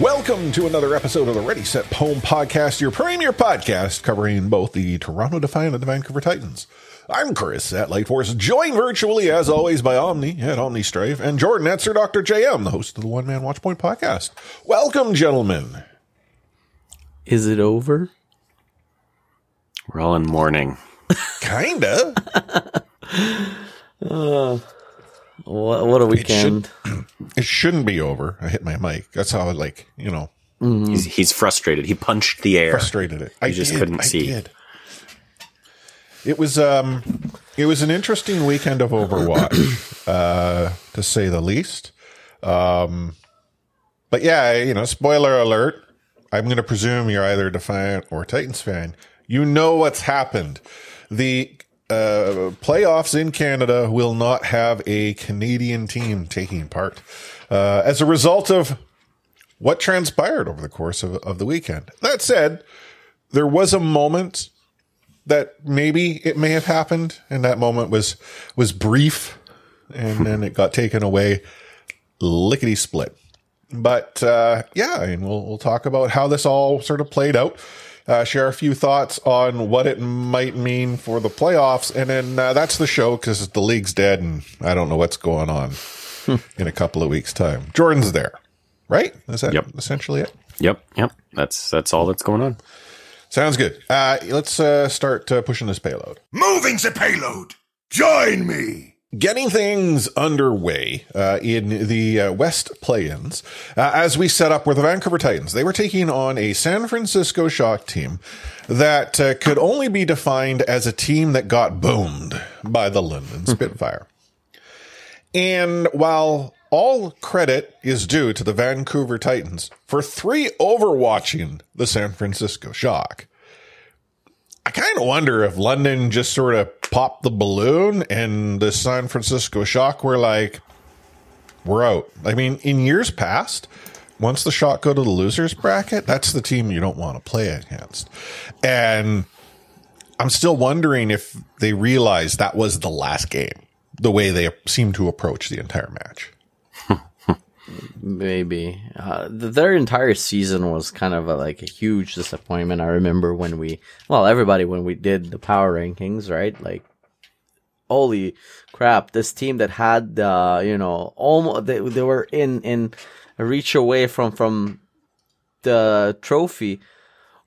Welcome to another episode of the Ready Set Pwn Podcast, your premier podcast covering both the Toronto Defiant and the Vancouver Titans. I'm Chris at Lightforce, joined virtually as always by Omni at Omni Strife and Jordan at Sir Dr. JM, the host of the One Man Watchpoint podcast. Welcome, gentlemen. Is it over? We're all in mourning. Kinda. Uh, What, what a weekend. it shouldn't be over. I hit my mic. That's how I like, you know, He's, he's frustrated. He punched the air. frustrated it. I just did, couldn't I see. did. It was um it was an interesting weekend of Overwatch, uh, to say the least. Um but yeah, you know, spoiler alert. I'm gonna presume you're either a Defiant or Titans fan. You know what's happened. The uh, playoffs in Canada will not have a Canadian team taking part uh, as a result of what transpired over the course of, of the weekend. That said, there was a moment that maybe it may have happened, and that moment was was brief, and then it got taken away, lickety split. But uh, yeah, and we'll we'll talk about how this all sort of played out. Uh, share a few thoughts on what it might mean for the playoffs, and then uh, that's the show because the league's dead, and I don't know what's going on in a couple of weeks' time. Jordan's there, right? Is that Yep. essentially it? Yep, yep. That's that's all that's going on. Sounds good. Uh, let's uh, start uh, pushing this payload. Moving the payload. Join me. Getting things underway uh, in the uh, West play-ins uh, as we set up with the Vancouver Titans. They were taking on a San Francisco Shock team that uh, could only be defined as a team that got boomed by the London Spitfire. And while all credit is due to the Vancouver Titans for three overwatching the San Francisco Shock, I kind of wonder if London just sort of popped the balloon and the San Francisco Shock were like, we're out. I mean, in years past, once the Shock go to the losers bracket, that's the team you don't want to play against. And I'm still wondering if they realized that was the last game, the way they seemed to approach the entire match. Maybe. Uh, their entire season was kind of a, like a huge disappointment. I remember when we, well, everybody, when we did the power rankings, right? Like, holy crap, this team that had, uh, you know, almost, they, they were in, in a reach away from, from the trophy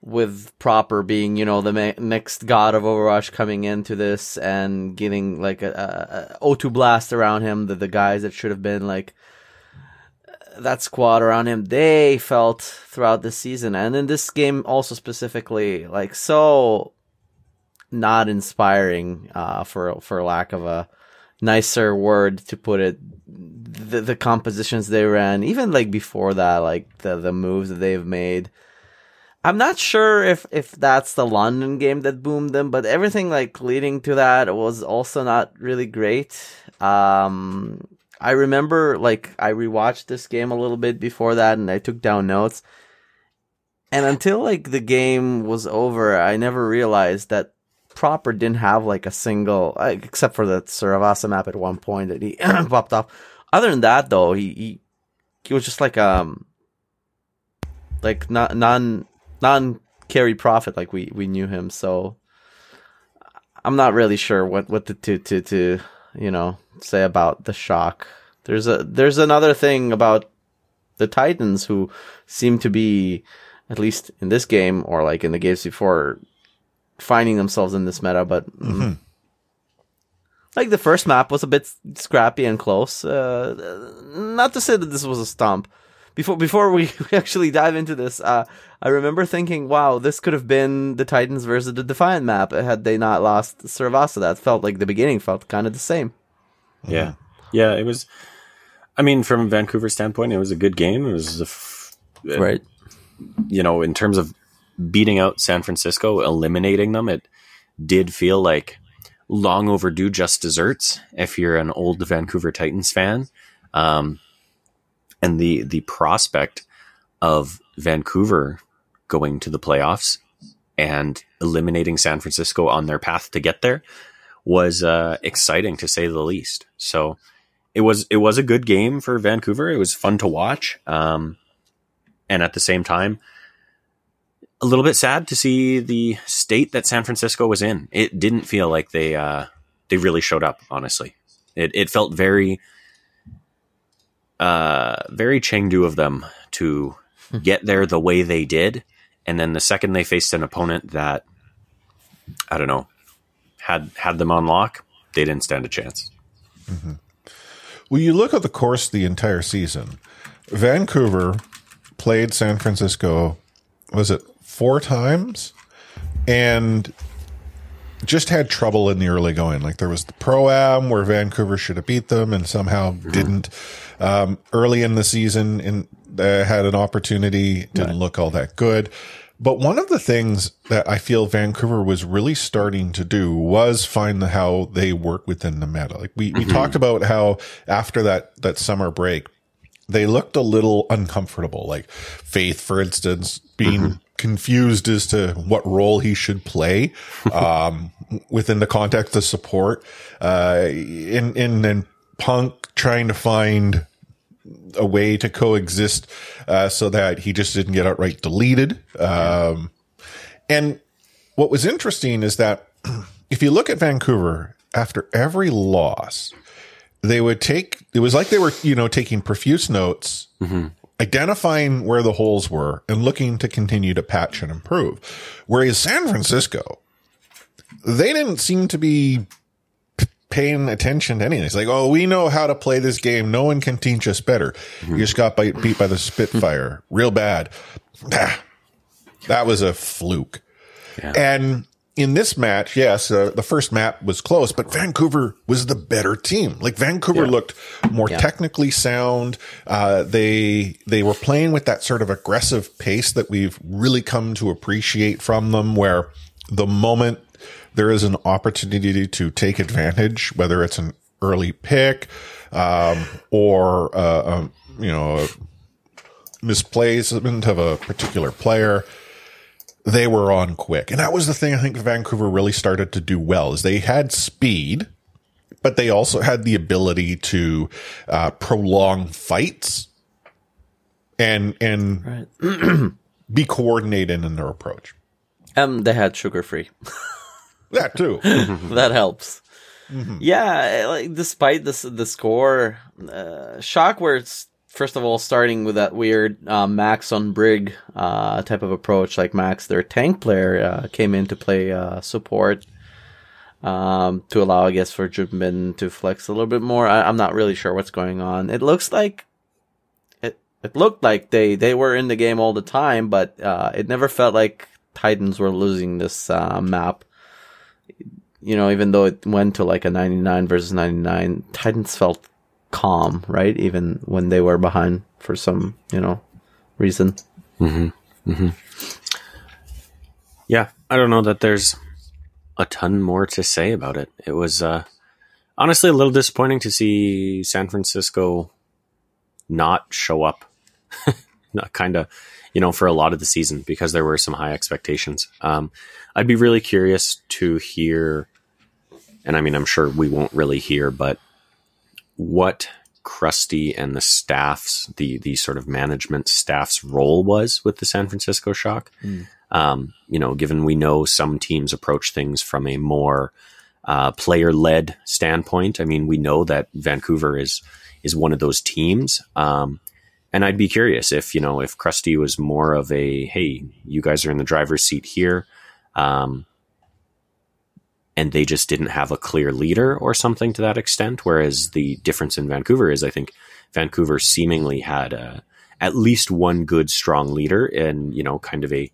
with proper being, you know, the ma- next god of Overwatch coming into this and getting like a, a, a O2 blast around him, the, the guys that should have been like, that squad around him they felt throughout the season and in this game also specifically like so not inspiring uh for for lack of a nicer word to put it the, the compositions they ran even like before that like the the moves that they've made I'm not sure if if that's the London game that boomed them, but everything like leading to that was also not really great. Um, I remember like I rewatched this game a little bit before that, and I took down notes. And until like the game was over, I never realized that Proper didn't have like a single, except for the Suravasa map at one point that he popped off. Other than that, though, he he, he was just like um, like not non non carry Proper like we we knew him. So I'm not really sure what what to to to, to you know say about the shock. There's a there's another thing about the Titans who seem to be at least in this game or like in the games before finding themselves in this meta, but mm, like the first map was a bit scrappy and close. Uh, not to say that this was a stomp. Before before we actually dive into this, uh, I remember thinking, "Wow, this could have been the Titans versus the Defiant map had they not lost Suravasa." That felt like the beginning felt kind of the same. Yeah, yeah. It was. I mean, from Vancouver's standpoint, it was a good game. It was, a f- Right. you know, in terms of beating out San Francisco, eliminating them, it did feel like long overdue just desserts. If you're an old Vancouver Titans fan, um, and the the prospect of Vancouver going to the playoffs and eliminating San Francisco on their path to get there was uh, exciting to say the least. So it was it was a good game for Vancouver. It was fun to watch, um, and at the same time, a little bit sad to see the state that San Francisco was in. It didn't feel like they uh, they really showed up. Honestly, it it felt very uh, very Chengdu of them to get there the way they did, and then the second they faced an opponent that I don't know had had them on lock, they didn't stand a chance. Mm-hmm. Well, you look at the course the entire season. Vancouver played San Francisco. Was it four times? And just had trouble in the early going. Like there was the pro am where Vancouver should have beat them and somehow mm-hmm. didn't. Um, early in the season, and uh, had an opportunity, didn't look all that good. But one of the things that I feel Vancouver was really starting to do was find the how they work within the meta. Like we, we mm-hmm. talked about how after that, that summer break, they looked a little uncomfortable. Like Faith, for instance, being mm-hmm. confused as to what role he should play, um, within the context of support, uh, in, in, then Punk trying to find a way to coexist uh, so that he just didn't get outright deleted. Um, and what was interesting is that if you look at Vancouver after every loss, they would take it was like they were you know taking profuse notes mm-hmm. identifying where the holes were and looking to continue to patch and improve whereas san francisco they didn't seem to be paying attention to anything. It's like, oh, we know how to play this game. No one can teach us better. Mm-hmm. You just got beat by the Spitfire real bad. That was a fluke. Yeah. And in this match, yes, uh, the first map was close, but Vancouver was the better team. Like Vancouver yeah. looked more yeah. technically sound. Uh, they, they were playing with that sort of aggressive pace that we've really come to appreciate from them where the moment there is an opportunity to take advantage, whether it's an early pick, um, or, uh, um, you know, a misplacement of a particular player. They were on quick. And that was the thing I think Vancouver really started to do well is they had speed, but they also had the ability to, uh, prolong fights and, and right. be coordinated in their approach. Um, they had sugar free. That too. that helps. Mm-hmm. Yeah, like despite this the score, uh, shock where it's first of all starting with that weird uh, Max on Brig uh, type of approach. Like Max, their tank player, uh, came in to play uh, support um, to allow, I guess, for Jubin to flex a little bit more. I, am not really sure what's going on. It looks like it. It looked like they they were in the game all the time, but uh, it never felt like Titans were losing this map you know, even though it went to like a 99 versus 99, Titans felt calm, right? Even when they were behind for some, you know, reason. Mm-hmm. Mm-hmm. Yeah, I don't know that there's a ton more to say about it. It was uh, honestly a little disappointing to see San Francisco not show up, not kind of, you know, for a lot of the season because there were some high expectations. Um, I'd be really curious to hear, and I mean, I'm sure we won't really hear, but what Krusty and the staff's, the the sort of management staff's role was with the San Francisco Shock. Mm. Um, you know, given we know some teams approach things from a more uh, player led standpoint. I mean, we know that Vancouver is is one of those teams. Um, and I'd be curious if you know if Krusty was more of a hey, you guys are in the driver's seat here. Um, and they just didn't have a clear leader or something to that extent. Whereas the difference in Vancouver is, I think Vancouver seemingly had a, at least one good, strong leader, and you know, kind of a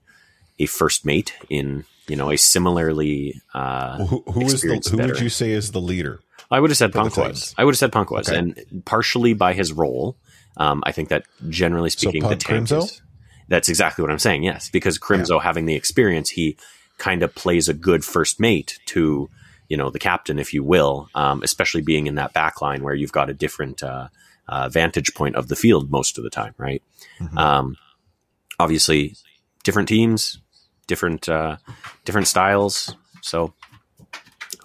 a first mate in you know a similarly uh, well, who, who is the, who would you say is the leader? I would have said Punk was. I would have said Punk was, okay. and partially by his role. Um, I think that generally speaking, so the tank is, that's exactly what I'm saying. Yes, because Crimzo yeah. having the experience, he kind of plays a good first mate to you know the captain, if you will, um, especially being in that back line where you've got a different uh, uh, vantage point of the field most of the time, right? Mm-hmm. Um, obviously different teams, different uh, different styles. So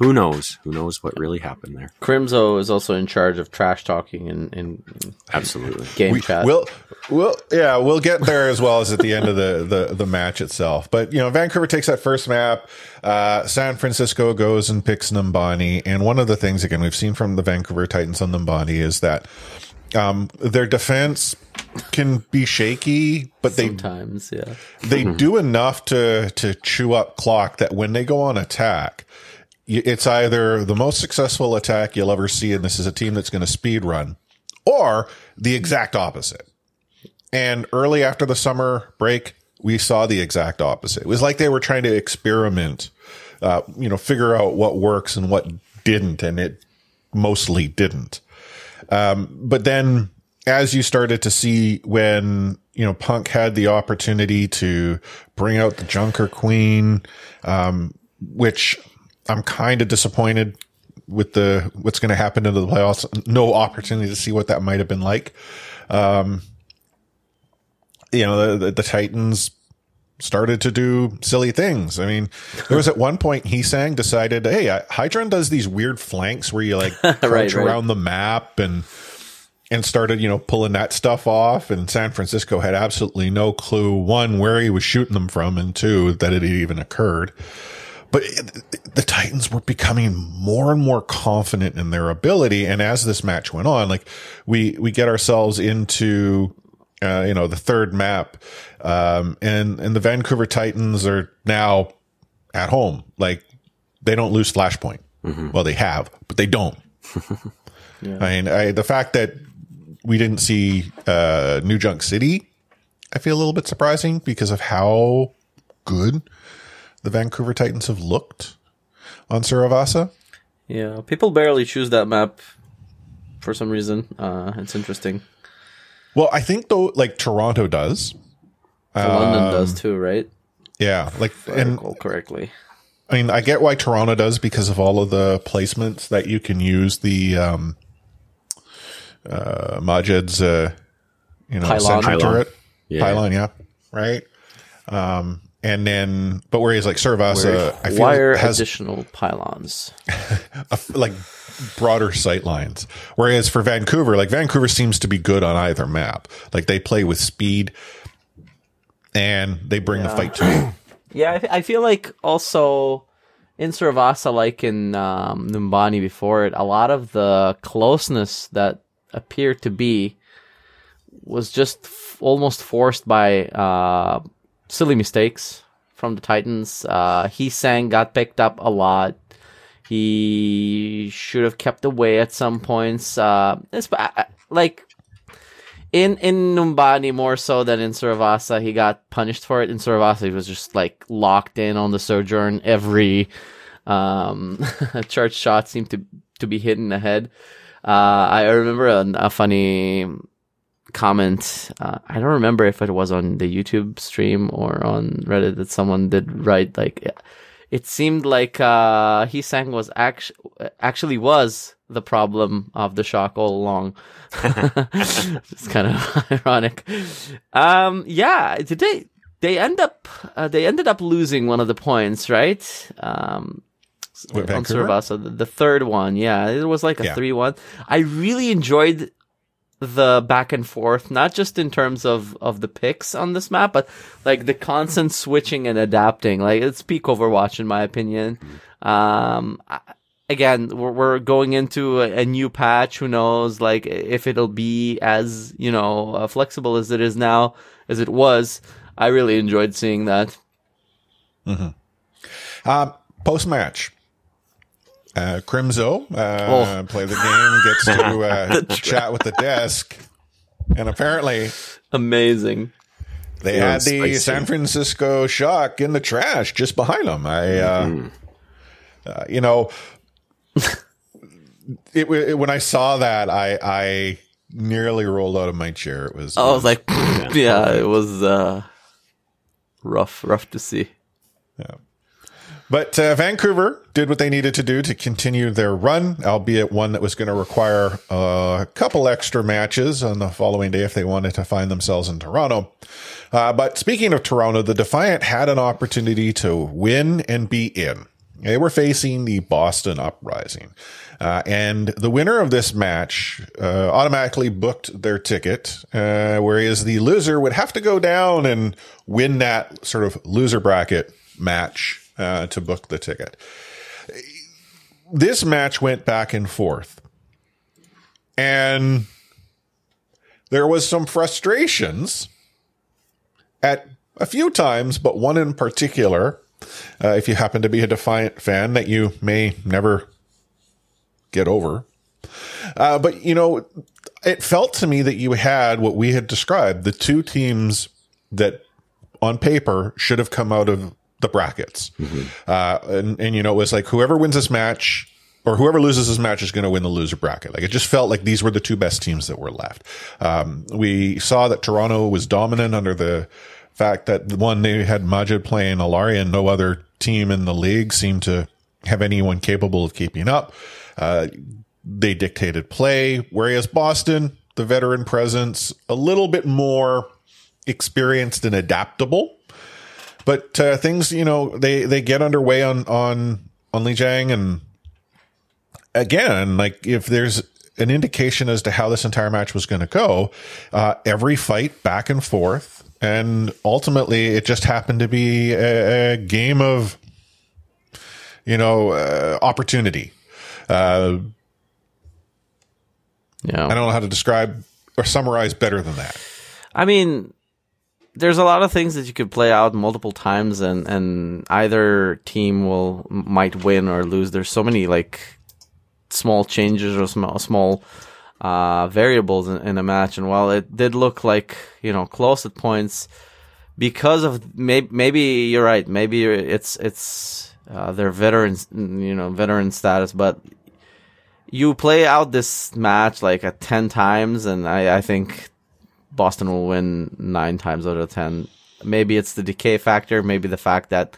who knows? Who knows what really happened there? Crimzo is also in charge of trash talking and, and Absolutely. game we, chat. We'll, we'll, yeah, we'll get there as well as at the end of the, the, the match itself. But, you know, Vancouver takes that first map. Uh, San Francisco goes and picks Numbani. And one of the things, again, we've seen from the Vancouver Titans on Numbani is that, um, their defense can be shaky, but they, Sometimes, yeah. they do enough to, to chew up clock that when they go on attack, y- it's either the most successful attack you'll ever see, and this is a team that's going to speed run, or the exact opposite. And early after the summer break, we saw the exact opposite. It was like they were trying to experiment, uh, you know, figure out what works and what didn't, and it mostly didn't. Um, but then as you started to see when, you know, Punk had the opportunity to bring out the Junker Queen, um, which I'm kind of disappointed with the, what's going to happen into the playoffs. No opportunity to see what that might have been like. Um, you know, the, the, the Titans started to do silly things. I mean, there was at one point Heesang decided, Hey, I- Hydron does these weird flanks where you like crouch right. around the map and, and started, you know, pulling that stuff off. And San Francisco had absolutely no clue, one, where he was shooting them from, and two, that it had even occurred. But the Titans were becoming more and more confident in their ability. And as this match went on, like we, we get ourselves into, uh, you know, the third map. Um, and, and the Vancouver Titans are now at home. Like they don't lose Flashpoint. Well, they have, but they don't. I mean, I, the fact that we didn't see uh, New Junk City, I feel a little bit surprising because of how good the Vancouver Titans have looked on Suravasa. Yeah, people barely choose that map for some reason. Uh, it's interesting. Well, I think though, like Toronto does. London does too, right? Yeah, like If and correctly. I mean, I get why Toronto does because of all of the placements that you can use the um, uh, Majid's, uh, you know, Pylon. sentry Pylon. turret, Yeah. pylon, yeah, right. Um, and then, but whereas like Suravasa, I feel Wire has additional pylons. a, like broader sight lines. Whereas for Vancouver, like Vancouver seems to be good on either map. Like they play with speed and they bring the fight to you. Yeah, I, feel like also in Suravasa, like in um, Numbani before it, a lot of the closeness that appeared to be was just f- almost forced by uh, silly mistakes from the Titans. Uh, Heesang, got picked up a lot. He should have kept away at some points. Uh, it's, like in in Numbani more so than in Suravasa, he got punished for it. In Suravasa, he was just like locked in on the sojourn. Every um, charge shot seemed to to be hit in the head. Uh, I remember a, a funny comment. Uh, I don't remember if it was on the YouTube stream or on Reddit that someone did write like it, seemed like uh, Heesang was actually actually was the problem of the shock all along. it's kind of ironic. Um, yeah, did they they end up uh, they ended up losing one of the points, right? Um, on Vancouver? The, the third one, yeah, it was like a Yeah. three-one. I really enjoyed the back and forth, not just in terms of of the picks on this map, but like the constant switching and adapting. Like it's peak Overwatch in my opinion. Um, again, we're, we're going into a, a new patch. Who knows? Like if it'll be as you know uh, flexible as it is now, as it was. I really enjoyed seeing that. Uh, Post match. Uh, Crimzo, uh, Oh. play the game, gets to, uh, chat with the desk. And apparently Amazing. they Yeah, had the spicy. San Francisco shock in the trash just behind them. I, uh, Mm-hmm. uh, you know, it, it, when I saw that, I, I nearly rolled out of my chair. It was, I was like, yeah, it was uh, rough, rough to see. But uh, Vancouver did what they needed to do to continue their run, albeit one that was going to require uh, a couple extra matches on the following day if they wanted to find themselves in Toronto. Uh, but speaking of Toronto, the Defiant had an opportunity to win and be in. They were facing the Boston Uprising. Uh, and the winner of this match uh, automatically booked their ticket, uh, whereas the loser would have to go down and win that sort of loser bracket match uh, to book the ticket. This match went back and forth. And there was some frustrations at a few times, but one in particular, uh, if you happen to be a Defiant fan that you may never get over. Uh, but, you know, it felt to me that you had what we had described the two teams that on paper should have come out of the brackets. Uh, and, and, you know, it was like whoever wins this match or whoever loses this match is going to win the loser bracket. Like it just felt like these were the two best teams that were left. Um, we saw that Toronto was dominant under the fact that the one, they had Majid playing Illari and no other team in the league seemed to have anyone capable of keeping up. Uh, they dictated play, whereas Boston, the veteran presence, a little bit more experienced and adaptable. But uh, things, you know, they they get underway on on on Lijiang, and again, like if there's an indication as to how this entire match was going to go, uh, every fight back and forth, and ultimately it just happened to be a, a game of, you know, uh, opportunity. Uh, Yeah. I don't know how to describe or summarize better than that. I mean, there's a lot of things that you could play out multiple times, and and either team will might win or lose. There's so many like small changes or small small uh, variables in, in a match, and while it did look like you know close at points, because of maybe maybe you're right, maybe it's it's uh, their veterans you know veteran status, but you play out this match like at 10 times. And I, I think Boston will win nine times out of 10. Maybe it's the decay factor, maybe the fact that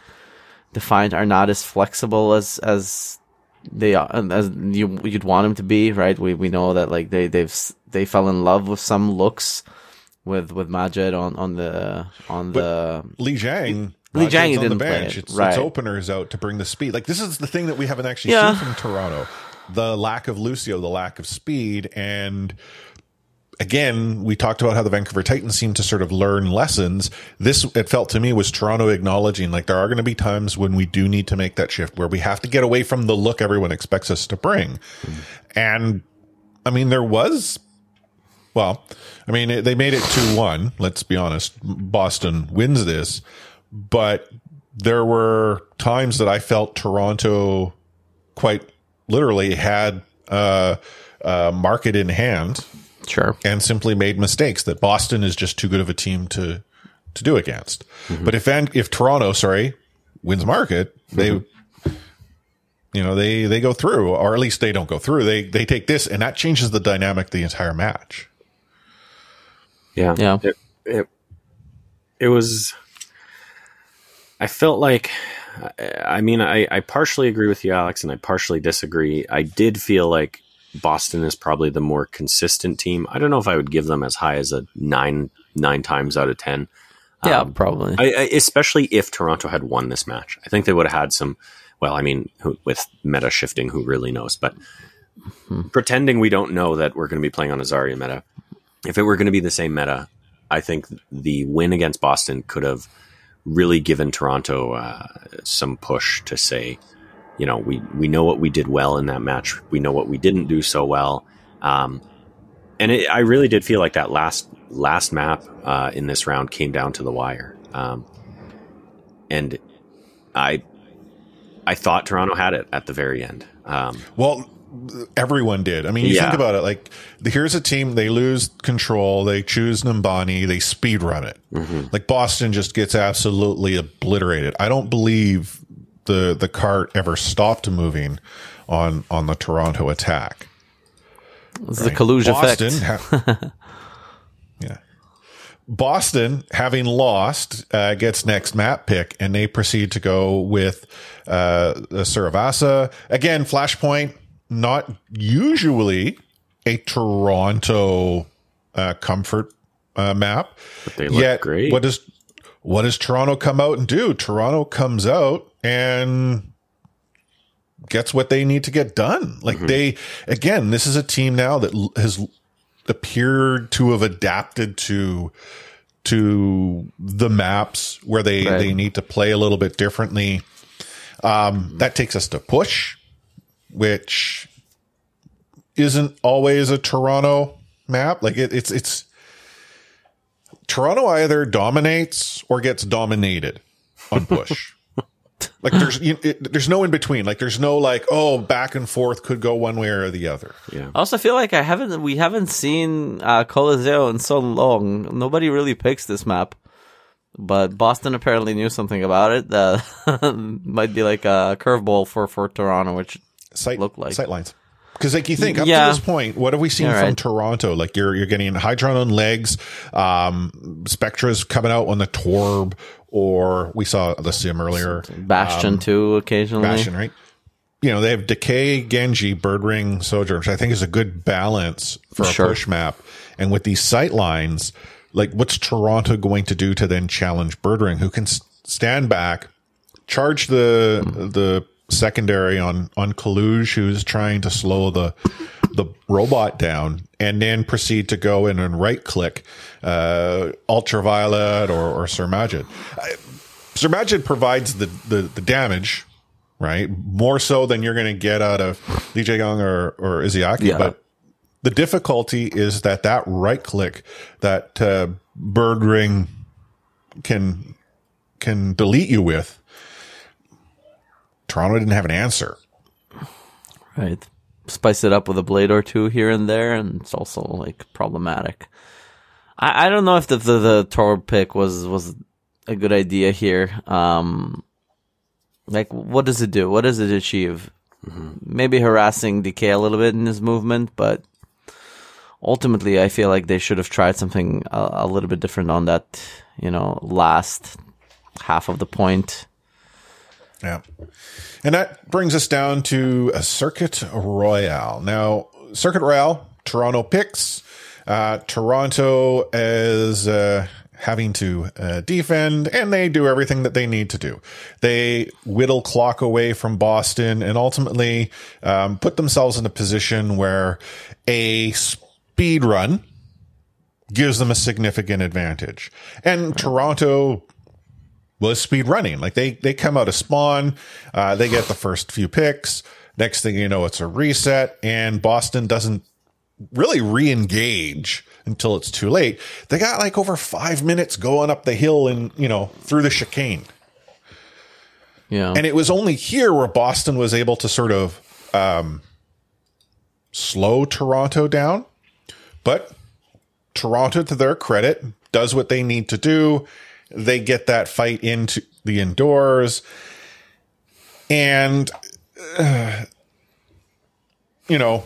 the Defiant are not as flexible as, as they are, as you, you'd want them to be, right? We, we know that like they, they've, they fell in love with some looks with, with Majid on, on the, on the, Li Jiang. Li Jiang on the didn't play bench. it, It's, right. it's openers out to bring the speed. Like this is the thing that we haven't actually Yeah. seen from Toronto: the lack of Lucio, the lack of speed, and again, we talked about how the Vancouver Titans seem to sort of learn lessons. This, it felt to me, was Toronto acknowledging like there are going to be times when we do need to make that shift where we have to get away from the look everyone expects us to bring. And I mean, there was, well, I mean, they made it 2 1. Let's be honest. Boston wins this, but there were times that I felt Toronto quite literally had uh, uh, market in hand sure. and simply made mistakes that Boston is just too good of a team to to do against. Mm-hmm. But if Van, if Toronto, sorry, wins market, they mm-hmm. you know, they they go through or at least they don't go through. They they take this and that changes the dynamic the entire match. Yeah. Yeah. It, it, it was. I felt like. I mean, I, I partially agree with you, Alex, and I partially disagree. I did feel like Boston is probably the more consistent team. I don't know if I would give them as high as a nine nine times out of ten. Yeah, Um, probably. I, I, especially if Toronto had won this match, I think they would have had some. Well, I mean, who, with meta shifting, who really knows? But pretending we don't know that we're going to be playing on a Zarya meta, if it were going to be the same meta, I think the win against Boston could have really given Toronto uh, some push to say, you know, we we know what we did well in that match. We know what we didn't do so well. Um, and it, I really did feel like that last last map uh, in this round came down to the wire. Um, and I I thought Toronto had it at the very end. Um, Well, everyone did. I mean, you Yeah. think about it. Like, here's a team. They lose control. They choose Numbani. They speed run it. Like Boston just gets absolutely obliterated. I don't believe the the cart ever stopped moving on on the Toronto attack. it's the collusion Boston, effect. ha- yeah. Boston, having lost, uh, gets next map pick, and they proceed to go with uh, Suravasa. Again, Flashpoint, not usually a Toronto uh, comfort uh, map. But they look great. What does what does Toronto come out and do? Toronto comes out and gets what they need to get done. Like they, again, this is a team now that has appeared to have adapted to to the maps where they Right. they need to play a little bit differently. Um, that takes us to push, which isn't always a Toronto map. Like it, it's it's Toronto either dominates or gets dominated on push. like there's you, it, there's no in between. Like there's no like oh back and forth could go one way or the other. Yeah. I also feel like I haven't we haven't seen uh, Colosseo in so long. Nobody really picks this map, but Boston apparently knew something about it. That might be like a curveball for for Toronto, which Sight Look like. sight lines. Because like you think up Yeah. to this point, what have we seen All from right. Toronto? Like you're you're getting Hydron on legs, um, Spectra's coming out on the Torb, or we saw the sim earlier. Bastion too occasionally. Bastion, right? You know, they have Decay, Genji, Birdring, Sojourn, which I think is a good balance for a Sure. push map. And with these sight lines, like what's Toronto going to do to then challenge Birdring, who can stand back, charge the the secondary on on Kaluge, who's trying to slow the the robot down, and then proceed to go in and right click uh, Ultraviolet or, or Sir Magid. Sir Magid provides the, the, the damage, right? More so than you're going to get out of Lee Jae-young or, or Izayaki. Yeah. But the difficulty is that that right click, that uh, Birdring can, can delete you with. Toronto didn't have an answer. Right. Spice it up with a blade or two here and there, and it's also like problematic. I, I don't know if the the, the Tor pick was was a good idea here. Um, like, what does it do? What does it achieve? Maybe harassing Decay a little bit in his movement, but ultimately, I feel like they should have tried something a, a little bit different on that. You know, last half of the point. Yeah. And that brings us down to a Circuit Royale. Now, Circuit Royale, Toronto picks. Uh, Toronto is uh, having to uh, defend, and they do everything that they need to do. They whittle clock away from Boston and ultimately um, put themselves in a position where a speed run gives them a significant advantage. And Toronto was speed running. Like they they come out of spawn, uh, they get the first few picks. Next thing you know, it's a reset, and Boston doesn't really re-engage until it's too late. They got like over five minutes going up the hill and you know through the chicane, Yeah. and it was only here where Boston was able to sort of um, slow Toronto down. But Toronto, to their credit, does what they need to do. They get that fight into the indoors. And, uh, you know,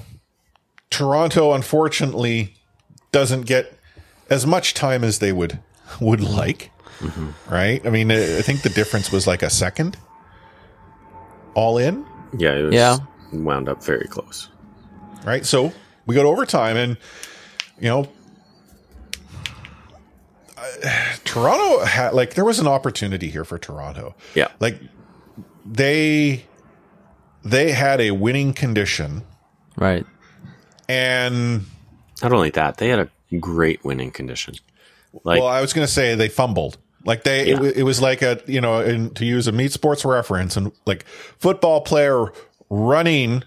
Toronto, unfortunately, doesn't get as much time as they would would like. Right? I mean, I I think the difference was like a second all in. Yeah, it was Yeah. wound up very close. right? So we go to overtime, and you know, Toronto had like there was an opportunity here for Toronto. Yeah. Like they they had a winning condition, right. and Not only that, they had a great winning condition. Like, well, I was going to say they fumbled. Like they, it, Yeah. wa- it was like a you know, in, to use a meat sports reference, and like football player running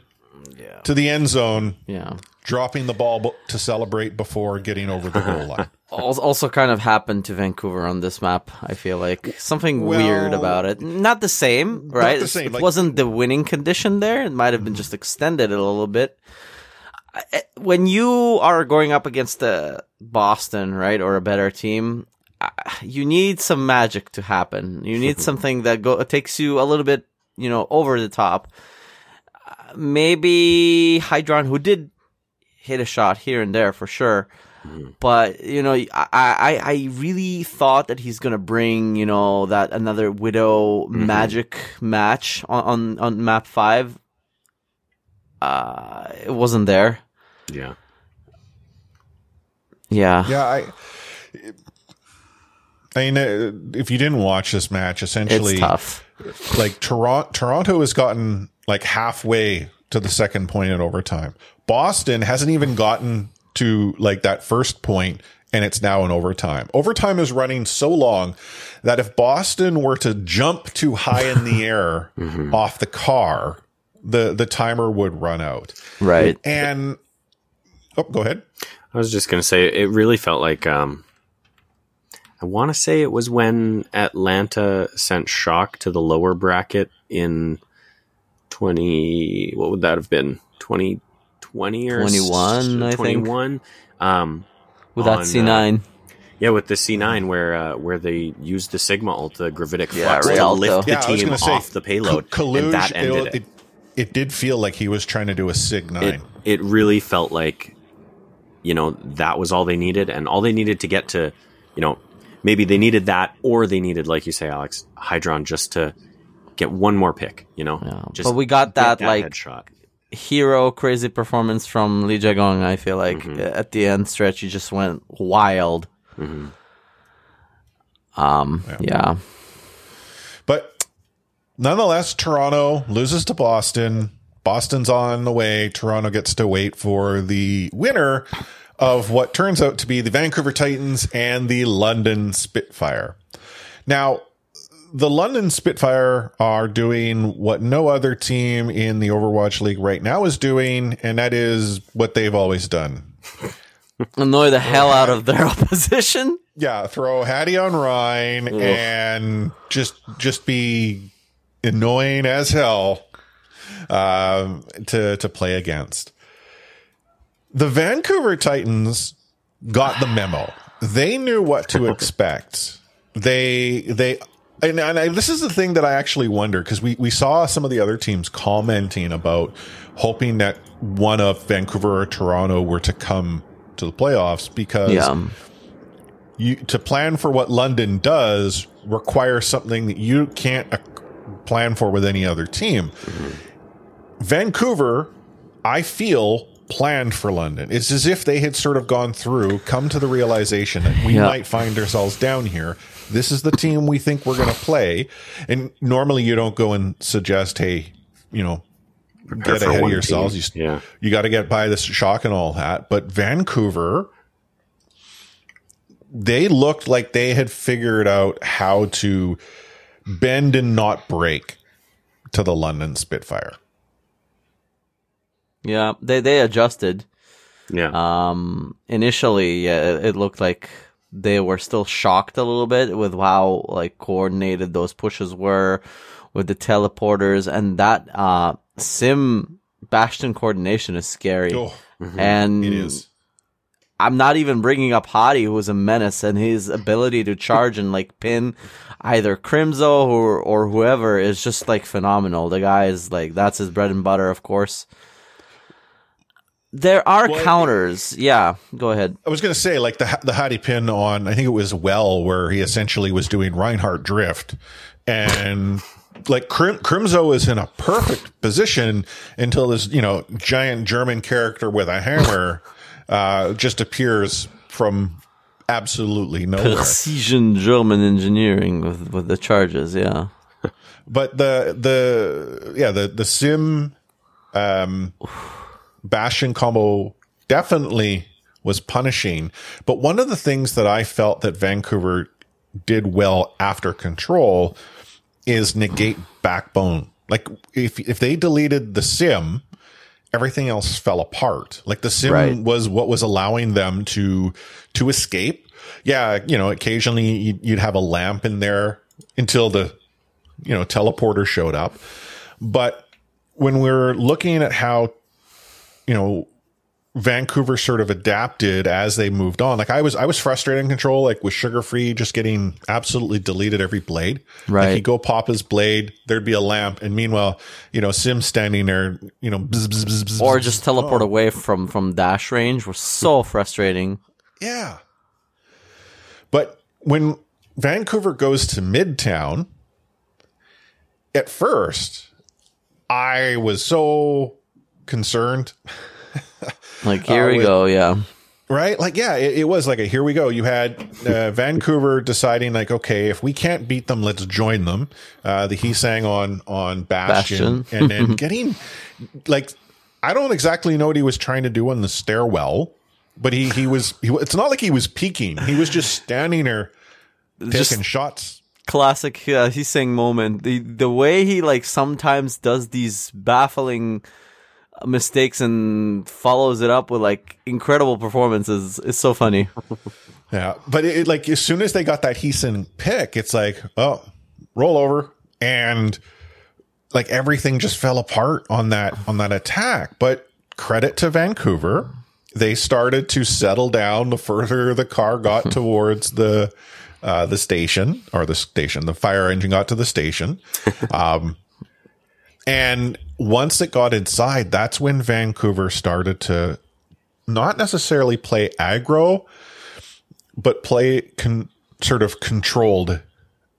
to the end zone, Yeah. dropping the ball to celebrate before getting over the goal line. Al- also kind of happened to Vancouver on this map. I feel like something weird about it. Not the same, right? the same, It like- wasn't the winning condition there. It might have been just extended a little bit. When you are going up against the Boston, right, or a better team, uh, you need some magic to happen. You need something that go takes you a little bit, you know, over the top. Uh, Maybe Hydron, who did hit a shot here and there for sure. But you know, I, I I really thought that he's gonna bring you know that another Widow magic match on, on on map five. Uh, it wasn't there. Yeah. Yeah. Yeah, I. I mean, uh, if you didn't watch this match, essentially, It's tough. like Toronto, Toronto has gotten like halfway to the second point in overtime. Boston hasn't even gotten to like that first point, and it's now in overtime. Overtime is running so long that if Boston were to jump too high in the air off the car, the the timer would run out. Right. And oh, go ahead. I was just gonna say it really felt like um I want to say it was when Atlanta sent Shock to the lower bracket in twenty. What would that have been? Twenty twenty or 21, I think. Um, With that C nine. yeah, with the C nine where uh, where they used the Sigma ult, the gravitic Yeah, flux, to Rialto. lift the Yeah, I team say, off the payload, K- and that ended it, it. it. It did feel like he was trying to do a Sig nine. it it really felt like you know that was all they needed and all they needed to get to you know maybe they needed that or they needed like you say alex hydron just to get one more pick you know Yeah. just But we got get that, like, headshot. Hero crazy performance from Lee Jae-gong. I feel like Mm-hmm. at the end stretch, he just went wild. Mm-hmm. Um, yeah. But nonetheless, Toronto loses to Boston. Boston's on the way. Toronto gets to wait for the winner of what turns out to be the Vancouver Titans and the London Spitfire. Now, the London Spitfire are doing what no other team in the Overwatch League right now is doing, and that is what they've always done. Annoy the hell out of their opposition. Yeah, throw Hadi on Rein and just just be annoying as hell um, to to play against. The Vancouver Titans got the memo. They knew what to expect. They they and, and I, this is the thing that I actually wonder because we we saw some of the other teams commenting about hoping that one of Vancouver or Toronto were to come to the playoffs because Yeah. you to plan for what London does requires something that you can't uh, plan for with any other team. Vancouver, I feel, planned for London. It's as if they had sort of gone through, come to the realization that we Yeah. might find ourselves down here. This is the team we think we're going to play. And normally you don't go and suggest, hey, you know, Prepare get ahead of yourselves. team. You, Yeah. you got to get by this shock and all that. But Vancouver, they looked like they had figured out how to bend and not break to the London Spitfire. Yeah. They, they adjusted. yeah Um, initially, yeah, it, it looked like they were still shocked a little bit with how like coordinated those pushes were with the teleporters and that uh sim bastion coordination is scary. Oh, and it is. I'm not even bringing up Hadi, who was a menace, and his ability to charge and like pin either Crimzo or or whoever is just like phenomenal. The guy is like that's his bread and butter, of course. There are Well, counters. Yeah, go ahead. I was going to say, like the the Hadi pin on, I think it was Well, where he essentially was doing Reinhardt drift, and like Crim- Crimzo is in a perfect position until this, you know, giant German character with a hammer uh, just appears from absolutely nowhere. Precision German engineering with with the charges. Yeah, but the the yeah the the sim um bastion combo definitely was punishing but one of the things that i felt that vancouver did well after control is negate backbone like if if they deleted the sim everything else fell apart like the sim Right. was what was allowing them to to escape yeah you know occasionally you'd, you'd have a lamp in there until the you know, teleporter showed up. But when we're looking at how, you know, Vancouver sort of adapted as they moved on, like I was, I was frustrated in control, like with Sugar Free just getting absolutely deleted every blade. Right. Like he'd go pop his blade, there'd be a lamp, and meanwhile, you know, Sim standing there, you know, bzz, bzz, bzz, or just teleport oh. away from from dash range was so frustrating. Yeah. But when Vancouver goes to Midtown, at first, I was so concerned. Like here Uh, we with- go. Yeah. Right? Like, yeah, it, it was like a here we go. You had uh, Vancouver deciding, like, okay, if we can't beat them, let's join them. Uh, the Heesang on on Bastion, Bastion. and then getting like, I don't exactly know what he was trying to do on the stairwell, but he he was. He, it's not like he was peeking. He was just standing there Just taking shots. classic uh, he's saying moment. The the way he like sometimes does these baffling mistakes and follows it up with like incredible performances is so funny. Yeah, but it, it, like as soon as they got that Heesang pick, it's like, oh, roll over, and like everything just fell apart on that on that attack. But credit to Vancouver, they started to settle down the further the car got towards the uh, the station or the station, the fire engine got to the station. Um, and once it got inside, that's when Vancouver started to not necessarily play aggro, but play con- sort of controlled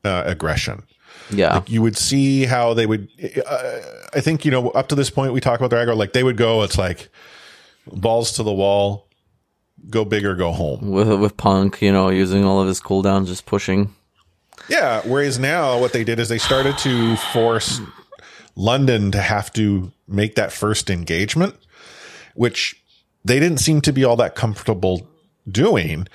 uh, aggression. Yeah. You would see how they would. Uh, I think you know up to this point we talk about their aggro. Like they would go, it's like balls to the wall, go big or go home. with with Punk, you know, using all of his cooldowns, just pushing. Yeah. Whereas now what they did is they started to force London to have to make that first engagement, which they didn't seem to be all that comfortable doing.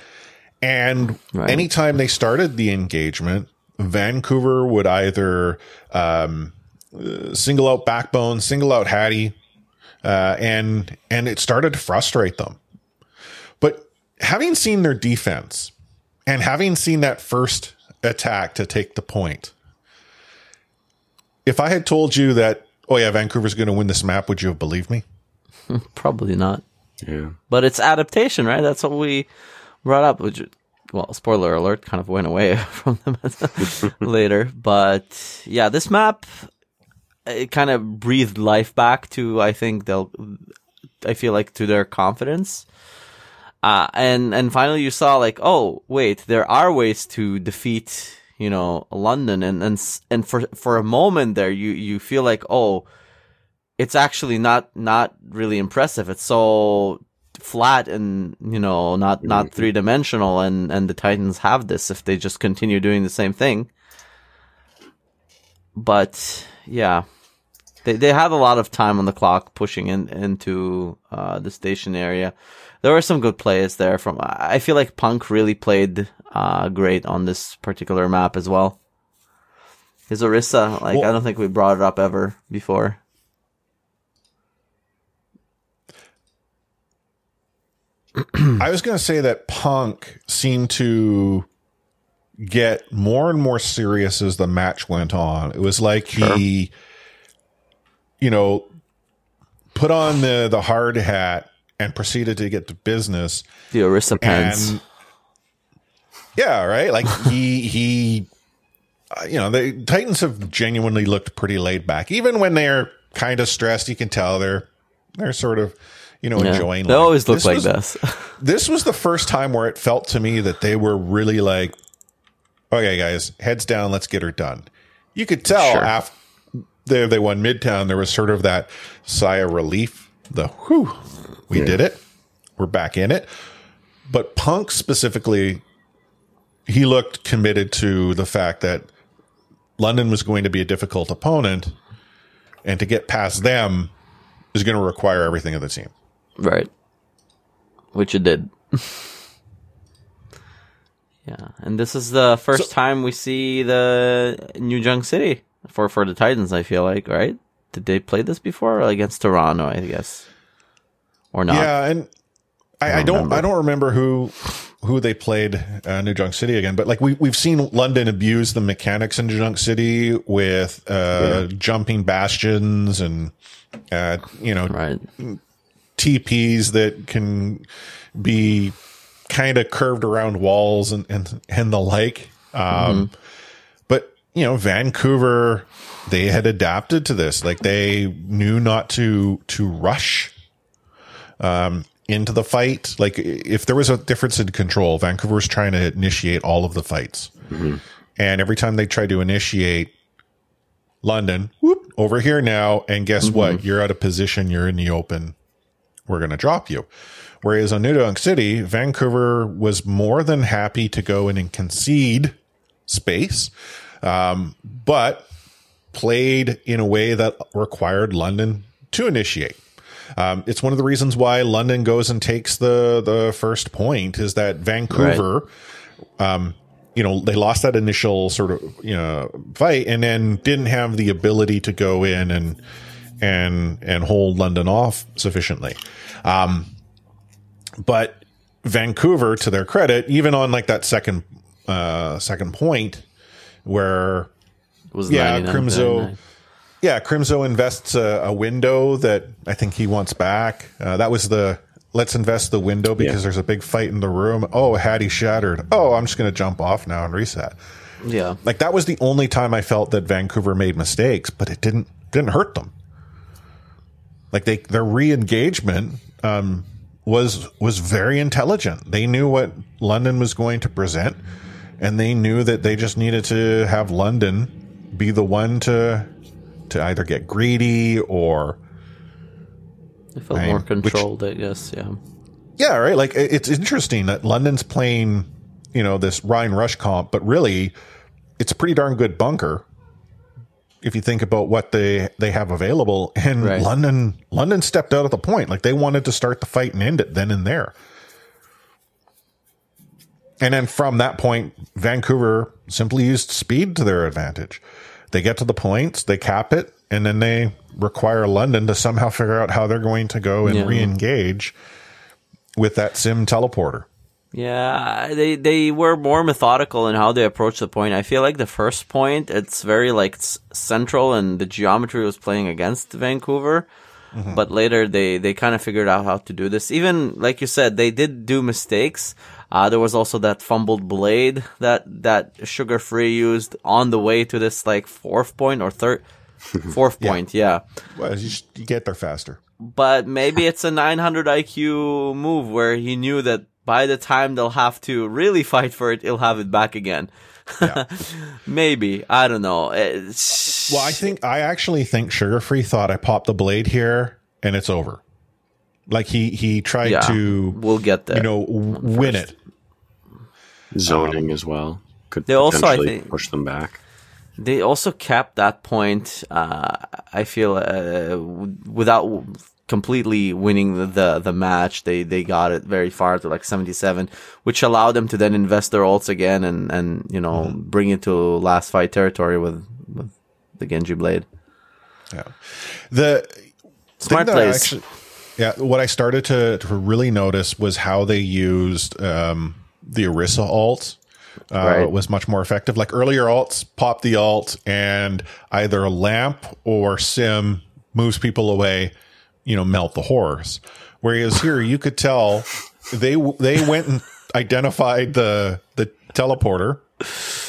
And Right. anytime they started the engagement, Vancouver would either um, single out Backbone, single out Hadi, uh, and and it started to frustrate them. But having seen their defense and having seen that first attack to take the point, if I had told you that, oh yeah, Vancouver's going to win this map, would you have believed me? Probably not. Yeah. But it's adaptation, right? That's what we brought up. Which, well, spoiler alert, kind of went away from them later. But yeah, this map, it kind of breathed life back to. I think they'll. I feel like to their confidence. Uh, and and finally you saw like oh wait there are ways to defeat you know London and and and for for a moment there you you feel like oh it's actually not not really impressive. It's so flat and you know not not three dimensional, and and the Titans have this if they just continue doing the same thing. But yeah, they they had a lot of time on the clock pushing in into uh, the station area. There were some good plays there from. I feel like Punk really played uh, great on this particular map as well. His Orisa, like I don't think we brought it up ever before. I was going to say that Punk seemed to get more and more serious as the match went on. It was like he, you know, put on the the hard hat and proceeded to get to business. The Orisa pants. Yeah, right. Like he he, uh, you know, the Titans have genuinely looked pretty laid back, even when they're kind of stressed. You can tell they're they're sort of you know Yeah. enjoying. They life. always look This like was- this. this was the first time where it felt to me that they were really like, okay, guys, heads down, let's get her done. You could tell Sure. after they, they won Midtown, there was sort of that sigh of relief. The whew, we did it. We're back in it. But Punk specifically, he looked committed to the fact that London was going to be a difficult opponent, and to get past them is going to require everything of the team. right. Which it did. yeah. And this is the first time we see the New Junk City for, for the Titans, I feel like, right? Did they play this before against Toronto, I guess? Or not? Yeah, and I, I don't don't. I don't remember who who they played uh, New Junk City again, but like we we've seen London abuse the mechanics in New Junk City with uh, jumping bastions and uh, you know Right. TPs that can be kind of curved around walls and and, and the like. Um, But you know, Vancouver, they had adapted to this. Like they knew not to to rush. Um, into the fight. Like if there was a difference in control, Vancouver was trying to initiate all of the fights. And every time they tried to initiate London, whoop, over here now. And guess what? You're out of position. You're in the open. We're going to drop you. Whereas on New Junk City, Vancouver was more than happy to go in and concede space, um, but played in a way that required London to initiate. Um, it's one of the reasons why London goes and takes the the first point is that Vancouver, um, you know, they lost that initial sort of you know fight and then didn't have the ability to go in and and and hold London off sufficiently. Um, but Vancouver, to their credit, even on like that second uh, second point where It was yeah, 99, Crimzo. 99. Yeah, Crimzo invests a, a window that I think he wants back. Uh, that was the let's invest the window because Yeah. there's a big fight in the room. Oh, Hadi shattered. Oh, I'm just going to jump off now and reset. Yeah. Like that was the only time I felt that Vancouver made mistakes, but it didn't didn't hurt them. Like they their re-engagement um, was was very intelligent. They knew what London was going to present, and they knew that they just needed to have London be the one to to either get greedy or It felt Right, more which- controlled, I guess. Yeah. Yeah, right. Like it's interesting that London's playing, you know, this Rein Rush comp, but really, it's a pretty darn good bunker. If you think about what they they have available, and Right. London London stepped out at the point, like they wanted to start the fight and end it then and there. And then from that point, Vancouver simply used speed to their advantage. They get to the points, they cap it, and then they require London to somehow figure out how they're going to go and Yeah. re-engage with that sim teleporter. Yeah, they they were more methodical in how they approached the point. I feel like the first point, it's very like central, and the geometry was playing against Vancouver. Mm-hmm. But later, they they kind of figured out how to do this. Even like you said, they did do mistakes. Uh, there was also that fumbled blade that that Sugar Free used on the way to this like fourth point or third, fourth point. Yeah, Well, you, you get there faster. but maybe it's a 900 IQ move where he knew that by the time they'll have to really fight for it, he'll have it back again. maybe I don't know. It's, Well, I think I actually think Sugar Free thought I popped the blade here and it's over. Like he he tried yeah, to we'll get there. you know w- win it. Zoning as well could They also, I think- push them back. they also kept that point. Uh, I feel uh, without completely winning the, the the match, they they got it very far to like seventy seven, which allowed them to then invest their ults again and and you know bring it to last fight territory with with the Genji blade. Yeah. The Smart thing that I plays. actually- yeah, what I started to, to really notice was how they used um, the Orisa alt. Uh, Right. was much more effective. Like earlier alts, pop the alt and either a lamp or sim moves people away, you know, melt the horrors. Whereas here you could tell they they went and identified the the teleporter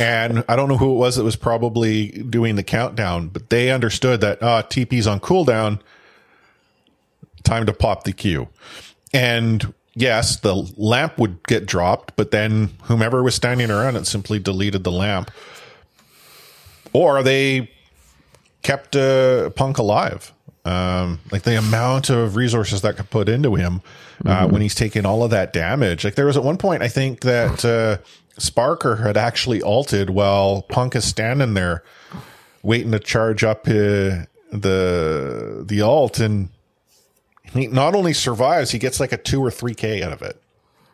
and I don't know who it was that was probably doing the countdown, but they understood that uh TP's on cooldown. Time to pop the Q. And yes, the lamp would get dropped, but then whomever was standing around it simply deleted the lamp. Or they kept uh, Punk alive. Um, like the amount of resources that could put into him uh, when he's taking all of that damage. Like there was at one point, I think that uh, Sparker had actually alted while Punk is standing there waiting to charge up uh, the the alt, and he not only survives, he gets like a two or three k out of it.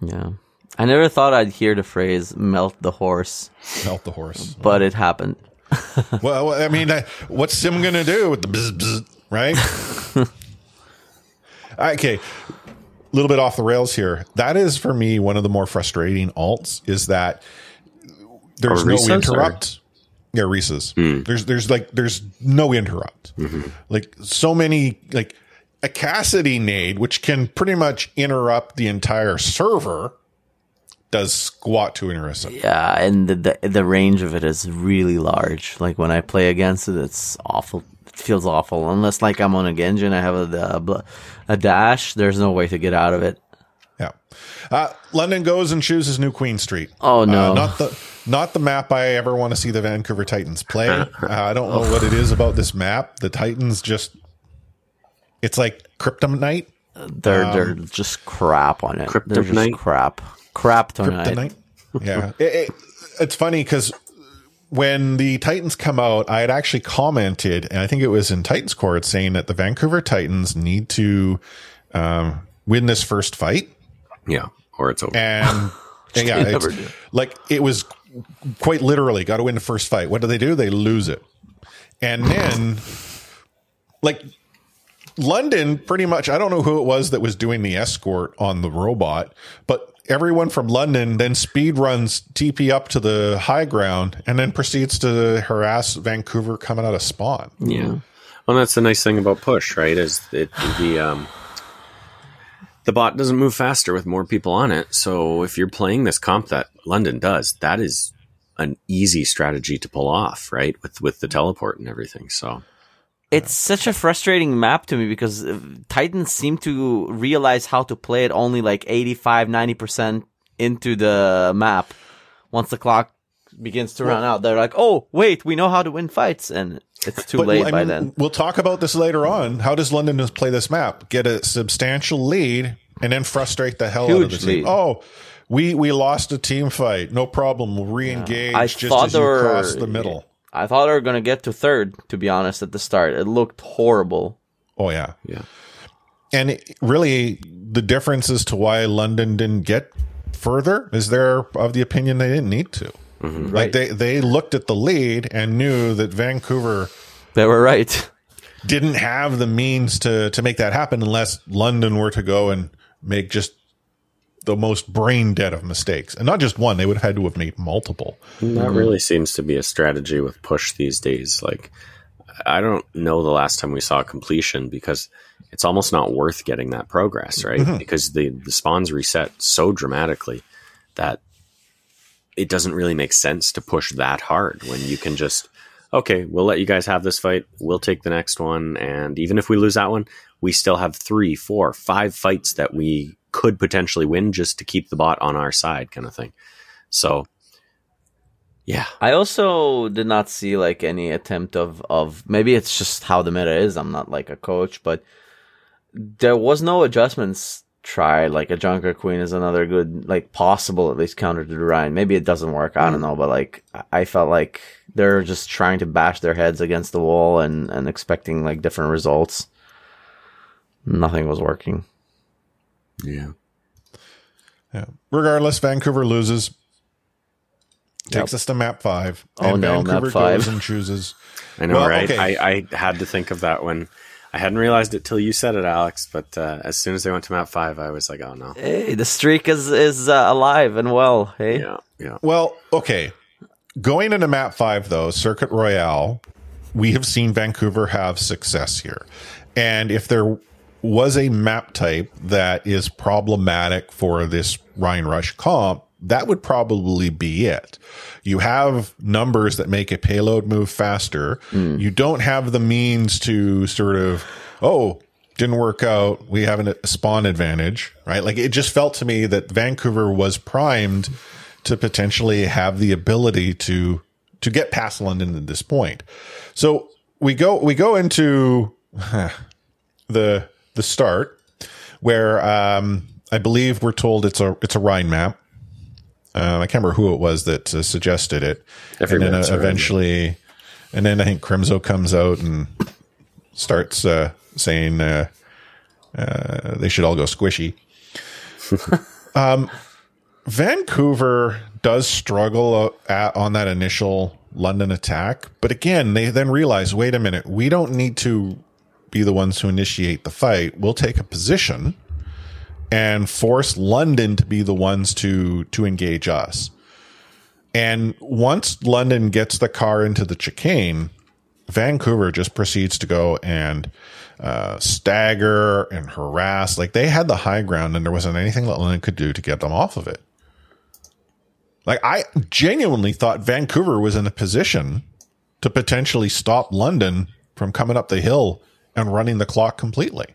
Yeah, I never thought I'd hear the phrase "melt the horse," Melt the horse. but it happened. Well, I mean, what's Sim gonna do with the bzz, bzz, right? okay, a little bit off the rails here. That is for me one of the more frustrating alts is that there's no Reese's, or- interrupt. Yeah, Reese's. Hmm. There's there's like there's no interrupt. Mm-hmm. Like so many like a Cassidy nade, which can pretty much interrupt the entire server, does squat to Orisa. Yeah, and the, the the range of it is really large. Like when I play against it, it's awful. It feels awful. Unless like I'm on a Genji and I have a a, a dash, there's no way to get out of it. Yeah. Uh, London goes and chooses New Queen Street. Oh, no. Uh, not the not the map I ever want to see the Vancouver Titans play. Uh, I don't know what it is about this map. The Titans just it's like kryptonite. They're they're just crap on it. They're just Kryptonite? crap. Crap tonight. Kryptonite. Yeah. It- it- it's funny because when the Titans come out, I had actually commented, and I think it was in Titans Court, saying that the Vancouver Titans need to um, win this first fight. Yeah, or it's over. And, and yeah, it's, like it was quite literally got to win the first fight. What do they do? They lose it. And then, like, London pretty much, I don't know who it was that was doing the escort on the robot, but everyone from London then speed runs TP up to the high ground and then proceeds to harass Vancouver coming out of spawn. Yeah. Well, that's the nice thing about push, right? Is it the um, the bot doesn't move faster with more people on it. So if you're playing this comp that London does, that is an easy strategy to pull off, right? With with the teleport and everything. So It's such a frustrating map to me because uh, Titans seem to realize how to play it only like 85, 90% into the map. Once the clock begins to run out, they're like, oh, wait, we know how to win fights. And it's too But, late I by mean, then. We'll talk about this later on. How does London play this map? Get a substantial lead and then frustrate the hell out of the Huge team. lead. Oh, we we lost a team fight. No problem. We'll re-engage I just as you cross the middle. I thought they were going to get to third, to be honest, at the start. It looked horrible. Oh yeah, yeah, and it, really the difference as to why London didn't get further is they're of the opinion they didn't need to. Mm-hmm. Like they they looked at the lead and knew that Vancouver They were right. didn't have the means to to make that happen unless London were to go and make just the most brain dead of mistakes, and not just one. They would have had to have made multiple. that mm-hmm. really seems to be a strategy with push these days. Like I don't know the last time we saw a completion because it's almost not worth getting that progress, right? Mm-hmm. Because the the spawns reset so dramatically that it doesn't really make sense to push that hard when you can just okay, we'll let you guys have this fight. We'll take the next one, and even if we lose that one, we still have three, four, five fights that we could potentially win just to keep the bot on our side, kind of thing. So, yeah, I also did not see like any attempt of of maybe it's just how the meta is. I'm not like a coach, but there was no adjustments tried. Like a Junker Queen is another good like possible at least counter to the Rein. Maybe it doesn't work. I don't mm. know, but like I- I felt like they're just trying to bash their heads against the wall and and expecting like different results. Nothing was working. Yeah. Yeah. Regardless, Vancouver loses. Takes us to map five. Oh, no, map Vancouver five. goes and chooses. I know, Well, right? okay. I, I had to think of that when I hadn't realized it till you said it, Alex. But uh, as soon as they went to map five, I was like, oh no. Hey, the streak is is uh, alive and well. Hey, Yeah, yeah. Well, okay. Going into map five, though, Circuit Royal, we have seen Vancouver have success here. And if there was a map type that is problematic for this Rein Rush comp, that would probably be it. You have numbers that make a payload move faster. Hmm. You don't have the means to sort of, oh, didn't work out. We have a spawn advantage, right? Like it just felt to me that Vancouver was primed to potentially have the ability to to get past London at this point. So we go we go into the the start where um, I believe we're told it's a it's a Rein map. Uh, I can't remember who it was that uh, suggested it, Every and then uh, eventually, and then I think Crimzo comes out and starts uh, saying uh, uh, they should all go squishy. um, Vancouver does struggle uh, at, on that initial London attack, but again, they then realize, wait a minute, we don't need to be the ones who initiate the fight. We'll take a position and force London to be the ones to to engage us. And once London gets the car into the chicane, Vancouver just proceeds to go and uh, stagger and harass. Like they had the high ground, and there wasn't anything that London could do to get them off of it. Like I genuinely thought Vancouver was in a position to potentially stop London from coming up the hill and running the clock completely.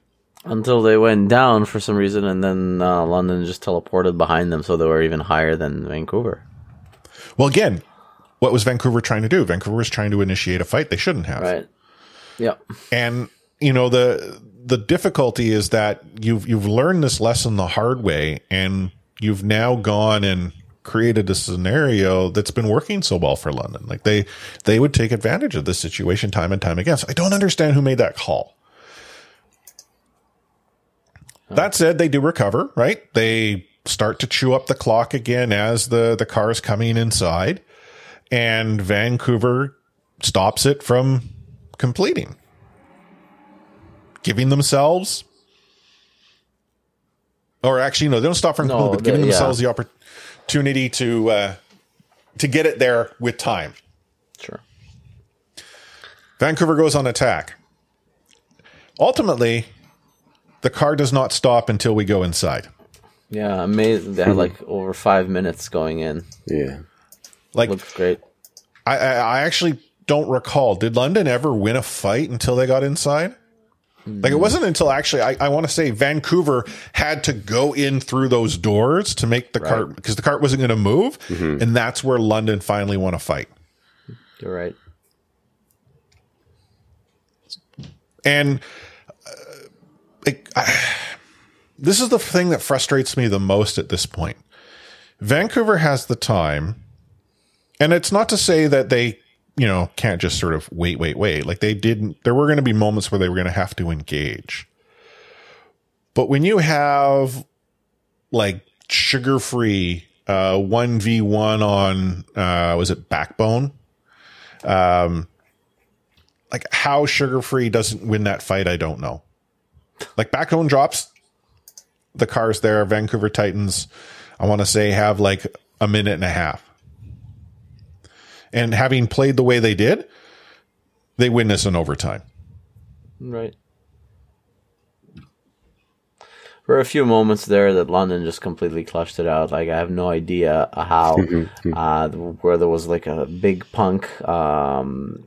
Until they went down for some reason, and then uh, London just teleported behind them, so they were even higher than Vancouver. Well, again, what was Vancouver trying to do? Vancouver was trying to initiate a fight they shouldn't have. Right. Yeah. And you know the the difficulty is that you've you've learned this lesson the hard way, and you've now gone and created a scenario that's been working so well for London. Like they they would take advantage of this situation time and time again. So I don't understand who made that call. That said, they do recover, right? They start to chew up the clock again as the the car is coming inside, and Vancouver stops it from completing, giving themselves. Or actually, no, they don't stop from No, completing, but giving they- yeah. themselves the opportunity to uh, to get it there with time. Sure. Vancouver goes on attack. Ultimately, the car does not stop until we go inside. Yeah, amazing. They had like over five minutes going in. Yeah. Like Looks great. I, I, I actually don't recall. Did London ever win a fight until they got inside? Like it wasn't until actually I, I want to say Vancouver had to go in through those doors to make the cart because the cart wasn't going to move, and that's where London finally won a fight. You're right. And uh, like, I, this is the thing that frustrates me the most at this point. Vancouver has the time, and it's not to say that they, you know, can't just sort of wait, wait, wait. Like they didn't. There were going to be moments where they were going to have to engage. But when you have like sugar free uh, one v one on uh, was it Backbone? Um, like how sugar free doesn't win that fight, I don't know. Like Backbone drops the cars there. Vancouver Titans, I want to say, have like a minute and a half. And having played the way they did, they win this in overtime. Right. For a few moments there, that London just completely clutched it out. Like I have no idea how, uh, where there was like a big punk um,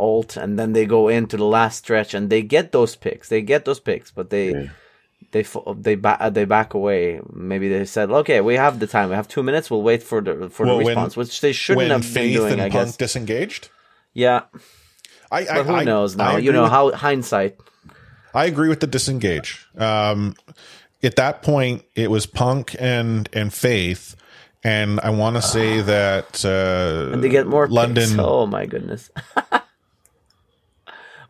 ult, and then they go into the last stretch and they get those picks. They get those picks, but they they they back they back away. Maybe they said, "Okay, we have the time. We have two minutes. We'll wait for the for Well, the when- response," which they shouldn't when have been doing. and I Punk guess. disengaged, Yeah, I, but who I, knows now? I you know with- how hindsight. I agree with the disengage. Um, at that point, it was Punk and and Faith, and I want to say that uh, and they get more London. picks. Oh my goodness.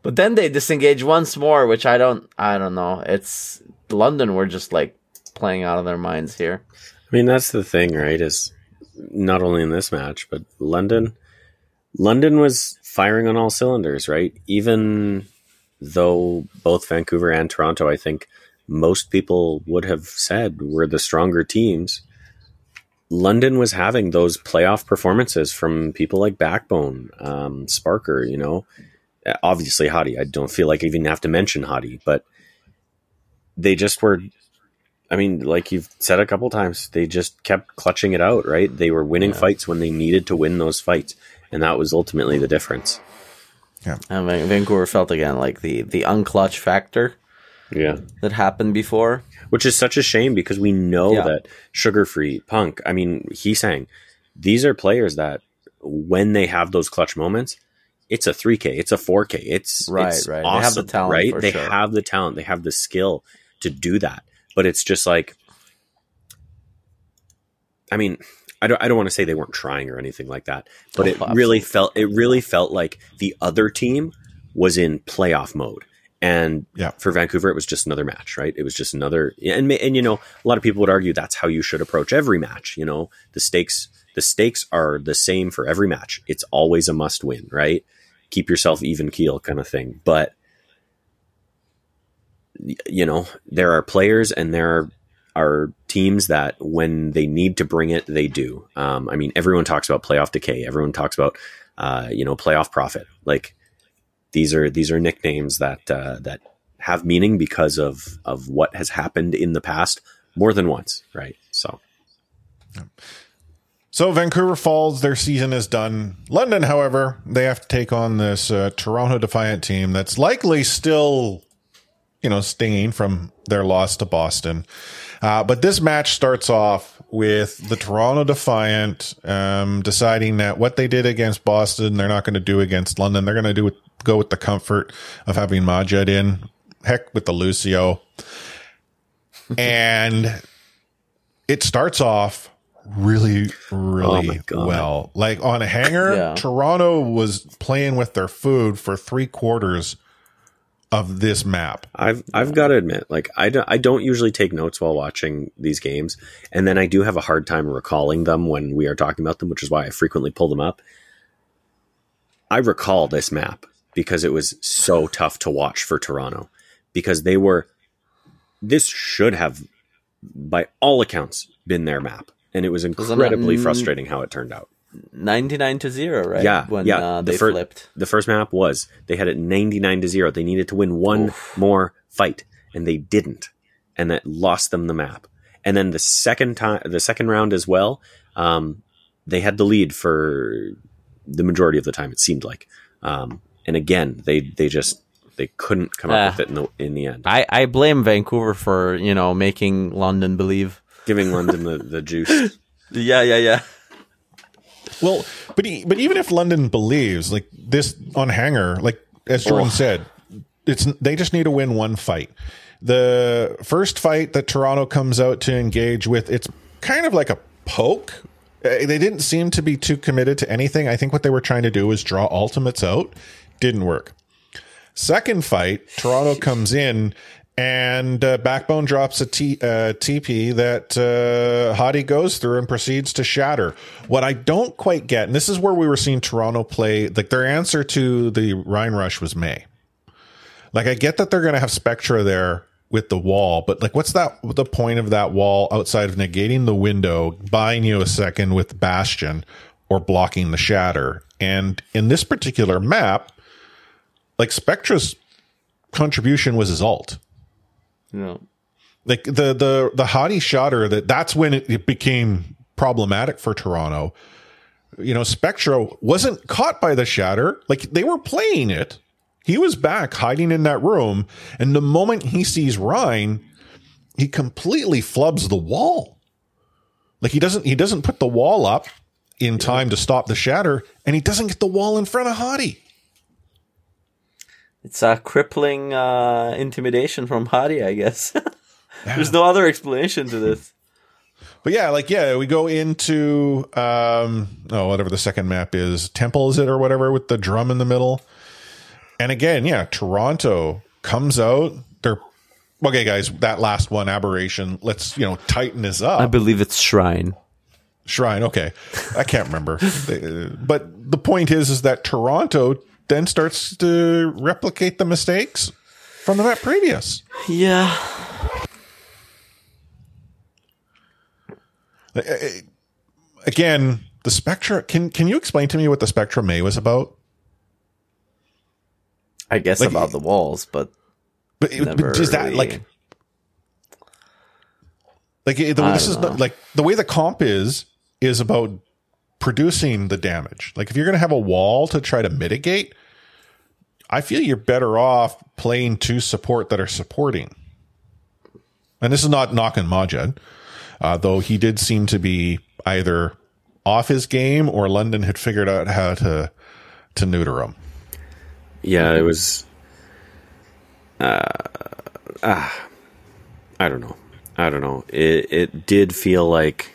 but then they disengage once more, which I don't I don't know. It's London were just like playing out of their minds here. I mean, that's the thing, right? Is not only in this match, but London. London was firing on all cylinders, right? Even though both Vancouver and Toronto, I think most people would have said were the stronger teams. London was having those playoff performances from people like Backbone, um, Sparker, you know, obviously Hadi. I don't feel like I even have to mention Hadi, but they just were I mean, like you've said a couple times, they just kept clutching it out, right? They were winning fights when they needed to win those fights, and that was ultimately the difference. Yeah. And Van- Vancouver felt again like the the unclutch factor Yeah. that happened before. Which is such a shame because we know Yeah. that Sugar Free, Punk, I mean, he's saying these are players that when they have those clutch moments, it's a 3K, it's a 4K, it's Right, it's right. They have the talent right? for they sure. have the talent, they have the skill to do that, but it's just like, I mean, I don't, I don't want to say they weren't trying or anything like that, but Oh, it really felt it really felt like the other team was in playoff mode. And Yeah. for Vancouver, it was just another match, right? It was just another, and and you know, a lot of people would argue that's how you should approach every match. You know, the stakes the stakes are the same for every match. It's always a must win, right? Keep yourself even keel, kind of thing. But y- you know, there are players and there are are teams that when they need to bring it, they do. Um, I mean, everyone talks about playoff decay. Everyone talks about, uh, you know, playoff Proper. Like these are these are nicknames that uh, that have meaning because of of what has happened in the past more than once, right? So So Vancouver Falls, their season is done. London, however, they have to take on this uh, Toronto Defiant team that's likely still, you know, stinging from their loss to Boston. Uh, but this match starts off with the Toronto Defiant um, deciding that what they did against Boston, they're not going to do against London. They're going to do it, go with the comfort of having Majed in. Heck with the Lucio. and it starts off really, Oh really God. well. Like on a hanger, Yeah. Toronto was playing with their food for three quarters of this map. I've I've got to admit, like I don't, I don't usually take notes while watching these games, and then I do have a hard time recalling them when we are talking about them, which is why I frequently pull them up. I recall this map because it was so tough to watch for Toronto because they were. This should have, by all accounts, been their map, and it was incredibly frustrating how it turned out. 99 to 0, right? Yeah, When yeah. uh, the they fir- flipped. The first map was they had it 99 to 0. They needed to win one more fight and they didn't. And that lost them the map. And then the second time the second round as well, um, they had the lead for the majority of the time it seemed like. Um, and again, they they just they couldn't come up Ah. with it in the in the end. I, I blame Vancouver for, you know, making London believe. Giving London the, the juice. Yeah, yeah, yeah. Well, but e- but even if London believes like this on hanger, like as Jordan said, it's they just need to win one fight. The first fight that Toronto comes out to engage with, it's kind of like a poke. Uh, They didn't seem to be too committed to anything. I think what they were trying to do was draw ultimates out. Didn't work. Second fight, Toronto comes in and uh, Backbone drops a T, uh, TP that uh, Hadi goes through and proceeds to shatter. What I don't quite get, and this is where we were seeing Toronto play, like their answer to the Rein Rush was Mei. Like I get that they're going to have Spectra there with the wall, but like what's that the point of that wall outside of negating the window, buying you a second with Bastion or blocking the shatter? And in this particular map, like Spectra's contribution was his alt. Know, Like the the the Hadi shotter that that's when it, it became problematic for Toronto. You know, Spectra wasn't caught by the shatter. Like they were playing it. He was back hiding in that room, and the moment he sees Rein, he completely flubs the wall. Like he doesn't he doesn't put the wall up in time to stop the shatter, and he doesn't get the wall in front of Hadi. It's a crippling uh, intimidation from Hadi, I guess. There's no other explanation to this. But yeah, like yeah, we go into um oh whatever the second map is, Temple is it or whatever with the drum in the middle. And again, yeah, Toronto comes out. They're okay, guys. That last one, aberration. Let's you know tighten this up. I believe it's Shrine. Shrine. Okay, I can't remember. But the point is, is that Toronto then starts to replicate the mistakes from the map previous. Yeah. Again, the Spectra. Can can you explain to me what the Spectra Mei was about? I guess Like- about the walls, but But, it- but is that really- like like the, I this is know. not, like the way the comp is is about producing the damage. Like if you're going to have a wall to try to mitigate, I feel you're better off playing two support that are supporting. And this is not knocking Majed, uh, though he did seem to be either off his game or London had figured out how to to neuter him. Yeah, it was. Uh, ah, I don't know. I don't know. It it did feel like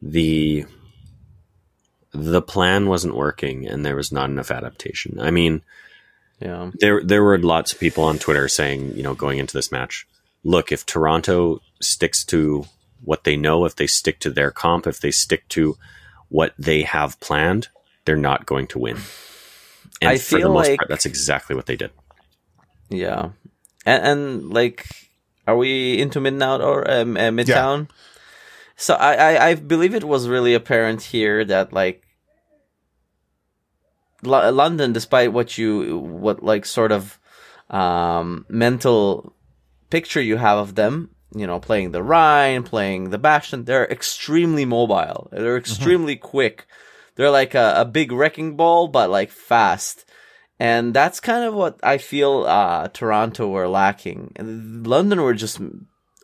the the plan wasn't working, and there was not enough adaptation. I mean, yeah. there there were lots of people on Twitter saying, you know, going into this match, look, if Toronto sticks to what they know, if they stick to their comp, if they stick to what they have planned, they're not going to win. And I for the feel most like- part, that's exactly what they did. Yeah, and, and like, are we into midnight or um, uh, midtown? So I, I I believe it was really apparent here that like Lo- London, despite what you what like sort of um mental picture you have of them, you know, playing the Rein, playing the Bastion, they're extremely mobile. They're extremely quick. They're like a, a big wrecking ball, but like fast. And that's kind of what I feel uh, Toronto were lacking. London were just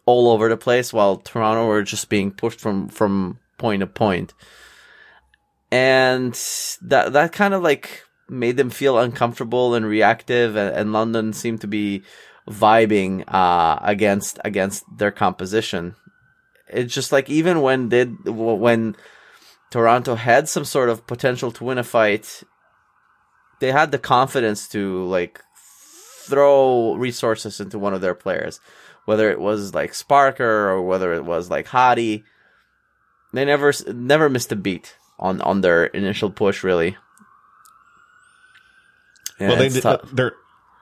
all over the place, while Toronto were just being pushed from from point to point. And that that kind of like made them feel uncomfortable and reactive, and, and London seemed to be vibing uh, against against their composition. It's just like even when did when Toronto had some sort of potential to win a fight, they had the confidence to like throw resources into one of their players, whether it was like Sparker or whether it was like Hadi. They never never missed a beat on on their initial push, really. Yeah, well, they they're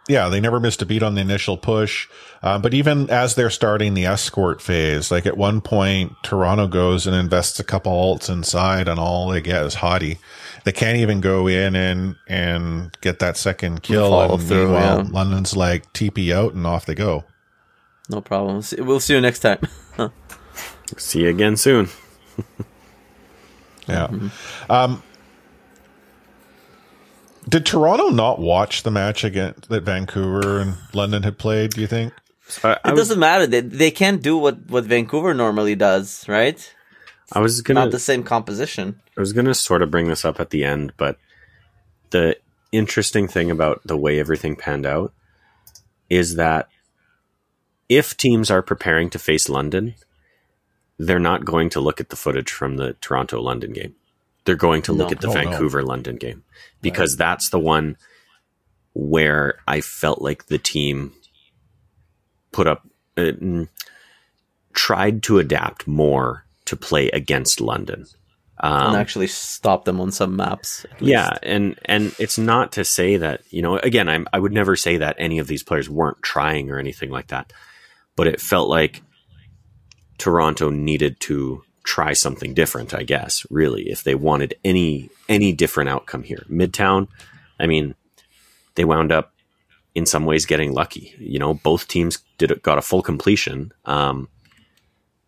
yeah, they never missed a beat on the initial push. Um, but even as they're starting the escort phase, like at one point, Toronto goes and invests a couple alts inside, and all they get is Hadi. They can't even go in and and get that second kill. Follow and through, meanwhile, yeah. London's like TP out, and off they go. No problem. We'll see you next time. See you again soon. Yeah. Um, did Toronto not watch the match again that Vancouver and London had played? Do you think? So I, I it doesn't matter. They, they can't do what, what Vancouver normally does, right? I was gonna Not the same composition. I was going to sort of bring this up at the end, but the interesting thing about the way everything panned out is that if teams are preparing to face London, they're not going to look at the footage from the Toronto London game. They're going to look No. at the Oh, no. Vancouver London game because that's the one where I felt like the team put up, uh, tried to adapt more to play against London. Um, and actually stop them on some maps. yeah, least. and and it's not to say that you know. Again, I'm I would never say that any of these players weren't trying or anything like that, but it felt like Toronto needed to try something different. I guess really, if they wanted any any different outcome here, Midtown. I mean, they wound up in some ways getting lucky. You know, both teams did got a full completion. Um,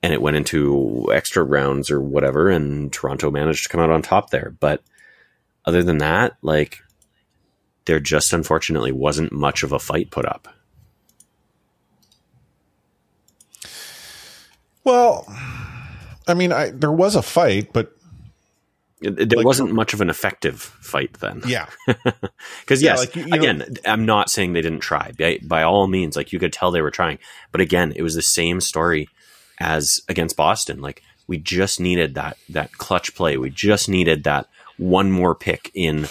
and it went into extra rounds or whatever, and Toronto managed to come out on top there. But other than that, like there just unfortunately wasn't much of a fight put up. Well, I mean, I, there was a fight, but there Like- wasn't much of an effective fight then. yeah, Because Yeah, yes, like, you- you know- again, I'm not saying they didn't try. By, by all means, like you could tell they were trying. But again, it was the same story as against Boston. Like we just needed that that clutch play. We just needed that one more pick in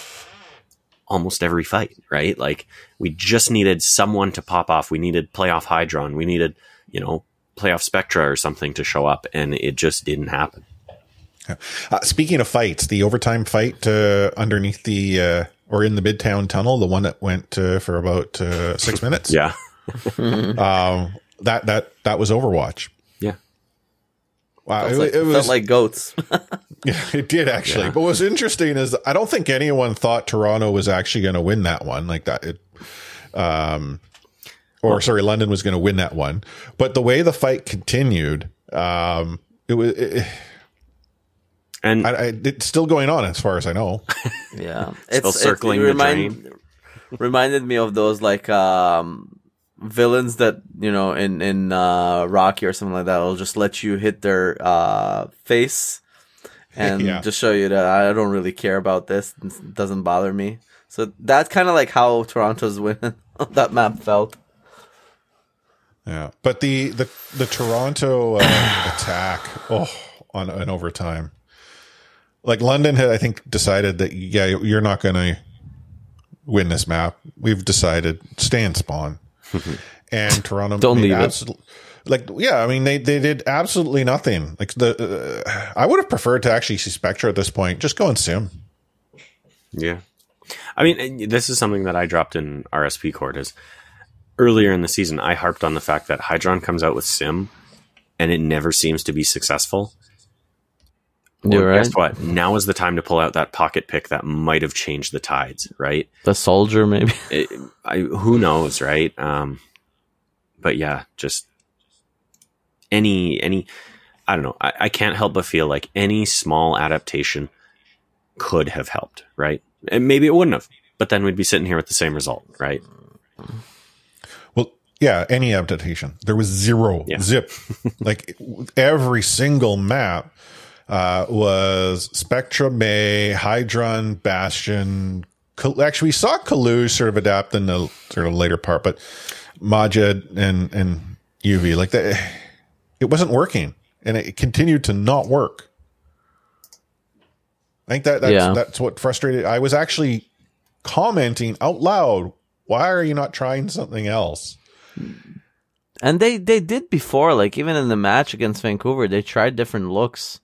almost every fight, right? Like we just needed someone to pop off. We needed playoff Hydron. We needed, you know, playoff Spectra or something to show up, and it just didn't happen. Uh, speaking of fights, the overtime fight uh, underneath the uh, or in the Midtown Tunnel, the one that went uh, for about uh, six minutes. Yeah, um, that that that was Overwatch. yeah. Wow, Felt it, like, it was felt like goats. Yeah, it did actually. Yeah. But what's interesting is I don't think anyone thought Toronto was actually going to win that one like that. It, um, or sorry, London was going to win that one. But the way the fight continued, um, it was it, And I, I, it's still going on as far as I know. yeah, It's Still circling the remind, reminded me of those like um villains that you know in in uh Rocky or something like that. will just let you hit their uh face and Yeah. just show you that I don't really care about this. It doesn't bother me. So that's kind of like how Toronto's win on that map felt. Yeah, but the the the Toronto uh, attack, oh, on an overtime, like London had, I think, decided that yeah, you're not going to win this map. We've decided stay in spawn, and Toronto Don't leave it. Like yeah, I mean they they did absolutely nothing. Like the uh, I would have preferred to actually see Spectra at this point. Just go and sim. Yeah. I mean, this is something that I dropped in RSP court is earlier in the season, I harped on the fact that Hydron comes out with Sim and it never seems to be successful. Well, You're guess what? Now is the time to pull out that pocket pick that might have changed the tides, right? The soldier, maybe. It, I, who knows, right? Um, but yeah, just any, any, I don't know. I, I can't help but feel like any small adaptation could have helped, right? And maybe it wouldn't have, but then we'd be sitting here with the same result, right? Yeah, any adaptation. There was zero Yeah. zip. like every single map uh, was Spectra, Mei, Hydron, Bastion. Actually, we saw Kalu sort of adapt in the sort of later part, but Majid and and UV like that, it wasn't working, and it continued to not work. I think that that's, Yeah. that's what frustrated. I was actually commenting out loud. Why are you not trying something else? And they they did before, like even in the match against Vancouver, they tried different looks.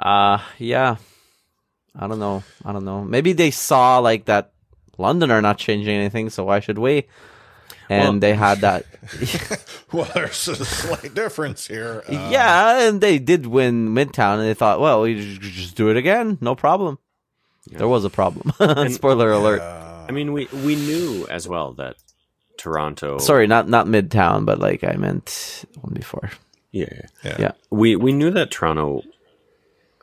Uh yeah. I don't know. I don't know. Maybe they saw like that London are not changing anything, so why should we? And Well- they had that Well, there's a slight difference here. Uh, Yeah, and they did win Midtown and they thought, well, we ju- ju- just do it again, no problem. There was a problem. Spoiler alert. I mean, we we knew as well that Toronto. Sorry, not not Midtown, but like I meant one before. yeah, yeah. yeah. Yeah. we we knew that Toronto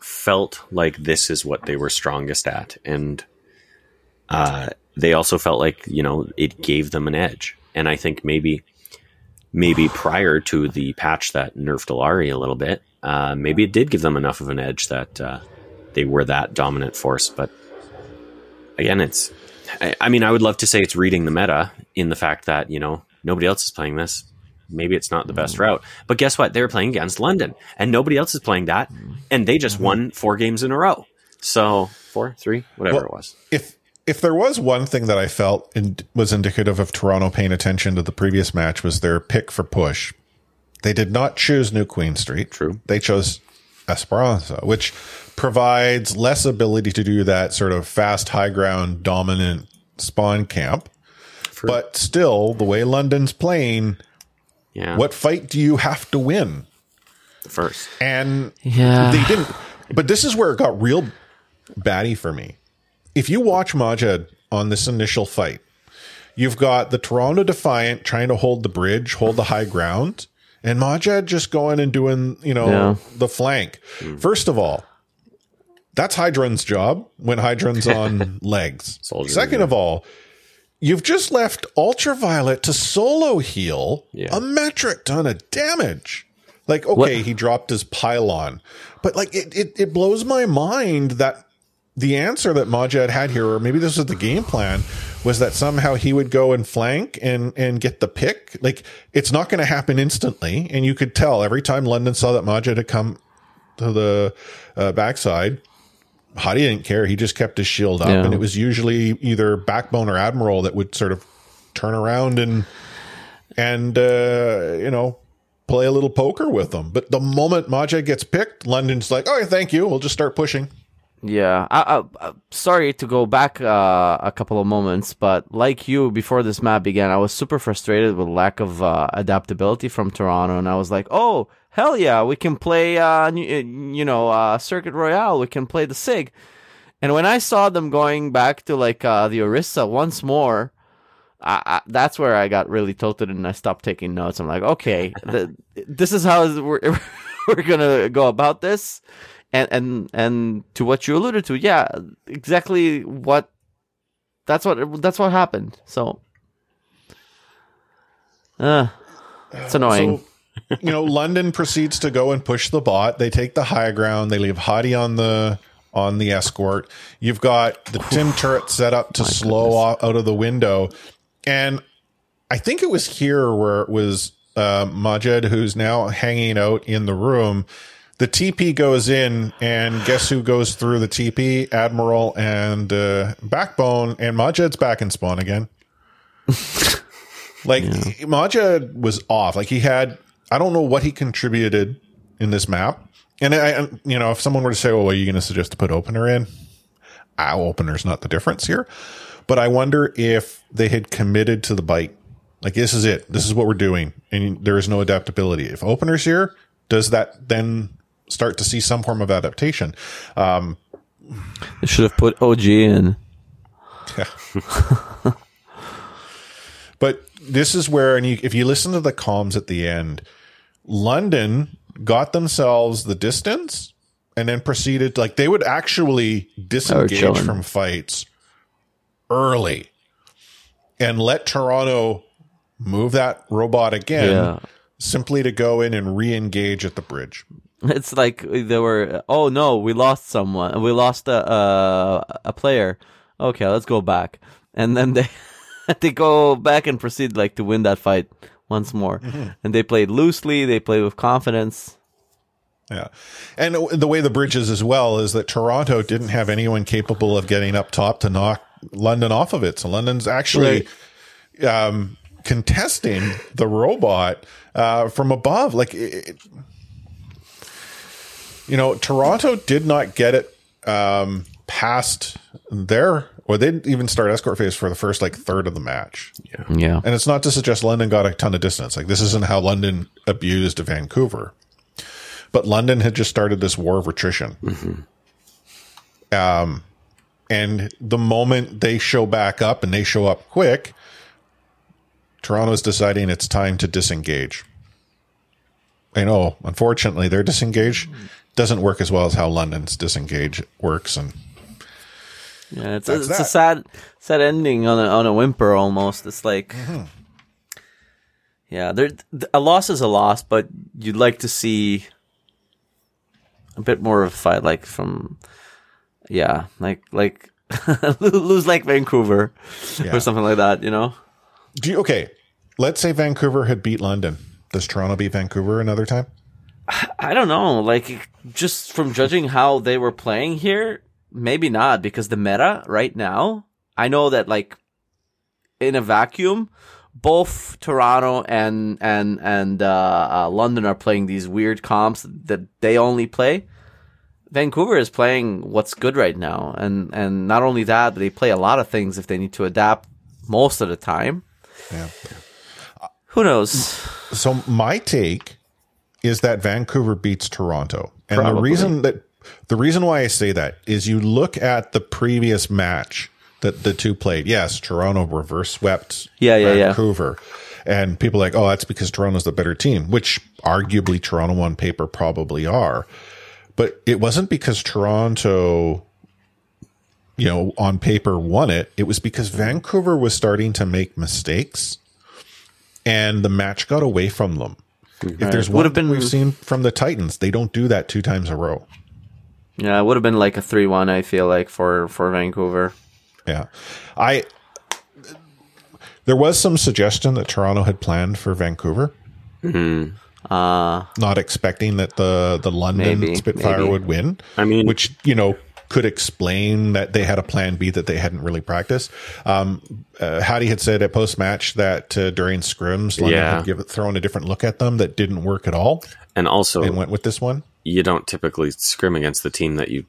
felt like this is what they were strongest at, and uh, they also felt like you know it gave them an edge. And I think maybe maybe prior to the patch that nerfed Illari a little bit, uh, maybe it did give them enough of an edge that uh, they were that dominant force. But again, it's I, I mean I would love to say it's reading the meta in the fact that you know nobody else is playing this. Maybe it's not the best mm. route. But guess what? They were playing against London, and nobody else is playing that, mm. and they just mm-hmm. won four games in a row. So four, three, whatever Well, it was. If if there was one thing that I felt in, was indicative of Toronto paying attention to the previous match was their pick for push. They did not choose New Queen Street. True. They chose Esperanza, which provides less ability to do that sort of fast, high ground, dominant spawn camp. But still, the way London's playing, Yeah, what fight do you have to win? the first? And Yeah. they didn't. But this is where it got real batty for me. If you watch Majed on this initial fight, you've got the Toronto Defiant trying to hold the bridge, hold the high ground, and Majed just going and doing, you know, Yeah. the flank. Hmm. First of all, that's Hydron's job when Hydron's on legs. Soldier, Second yeah. of all, you've just left Ultraviolet to solo heal Yeah. a metric ton of damage. Like, okay, he dropped his pylon, but like it, it, it blows my mind that the answer that Majed had here, or maybe this was the game plan, was that somehow he would go and flank and and get the pick. Like it's not going to happen instantly, and you could tell every time London saw that Majed had come to the uh, backside. Hadi didn't care. He just kept his shield up, Yeah. and it was usually either Backbone or Admiral that would sort of turn around and and uh, you know play a little poker with them. But the moment Majed gets picked, London's like, "Oh, thank you. We'll just start pushing." Yeah, I, I, I, sorry to go back uh, a couple of moments, but like you, before this map began, I was super frustrated with lack of uh, adaptability from Toronto, and I was like, "Oh, hell yeah, we can play, uh, you know, uh, Circuit Royal. We can play the Sig." And when I saw them going back to like uh, the Orisa once more, I, I, that's where I got really tilted, and I stopped taking notes. I'm like, okay, the, this is how we're we're gonna go about this and and and to what you alluded to, yeah, exactly what that's what that's what happened. So, uh, it's annoying. So, you know, London proceeds to go and push the bot. They take the high ground. They leave Hadi on the on the escort. You've got the Tim turret set up to slow off, out of the window, and I think it was here where it was uh, Majed who's now hanging out in the room. The TP goes in, and guess who goes through the TP? Admiral and uh, Backbone, and Majed's back in spawn again. Like Majed was off. Like he had, I don't know what he contributed in this map. And I, you know, if someone were to say, "Well, what are you going to suggest to put opener in?" Ah, opener's not the difference here. But I wonder if they had committed to the bite. Like this is it. This is what we're doing, and there is no adaptability. If opener's here, does that then start to see some form of adaptation? Um, They should have put OG in. Yeah. But this is where, and you, if you listen to the comms at the end, London got themselves the distance and then proceeded like they would actually oh, disengage chilling. from fights early and let Toronto move that robot again Yeah. simply to go in and re-engage at the bridge. It's like they were. Oh no, we lost someone. We lost a a, a player. Okay, let's go back, and then they they go back and proceed like to win that fight once more. And they played loosely. They played with confidence. Yeah. And the way the bridge is as well is that Toronto didn't have anyone capable of getting up top to knock London off of it. So London's actually um, contesting the robot uh, from above. Like, it, you know, Toronto did not get it um, past their, or they didn't even start escort phase for the first like third of the match. Yeah, Yeah. And it's not to suggest London got a ton of distance. Like this isn't how London abused Vancouver. But London had just started this war of attrition. Um, and the moment they show back up and they show up quick, Toronto's deciding it's time to disengage. I know, unfortunately, their disengage doesn't work as well as how London's disengage works. And yeah. It's a, it's a sad sad ending on a on a whimper almost. It's like. Mm-hmm. Yeah, there a loss is a loss, but you'd like to see a bit more of a fight, like from, yeah, like like lose like Vancouver Yeah. or something like that, you know? do you, okay, let's say Vancouver had beat London. Does Toronto beat Vancouver another time? I don't know, like just from judging how they were playing here, maybe not because the meta right now, I know that like in a vacuum, both Toronto and and and uh, uh, London are playing these weird comps that they only play. Vancouver is playing what's good right now, and and not only that, but they play a lot of things if they need to adapt most of the time. Yeah. Who knows? So my take is that Vancouver beats Toronto. And the reason that the reason why I say that is you look at the previous match that the two played. Yes, Toronto reverse swept Yeah, yeah, yeah. Vancouver. And people are like, oh, that's because Toronto's the better team, which arguably Toronto on paper probably are. But it wasn't because Toronto, you know, on paper won it. It was because Vancouver was starting to make mistakes and the match got away from them. If there's Would one have thing been- we've seen from the Titans, they don't do that two times a row. Yeah, it would have been like a three-one. I feel like for for Vancouver. Yeah. I there was some suggestion that Toronto had planned for Vancouver, Uh not expecting that the the London Maybe, Spitfire maybe. would win. I mean- which you know could explain that they had a plan B that they hadn't really practiced. Um, uh, Hadi had said at post match that uh, during scrims, London Yeah. had give, thrown a different look at them that didn't work at all, And also, and went with this one. You don't typically scrim against the team that you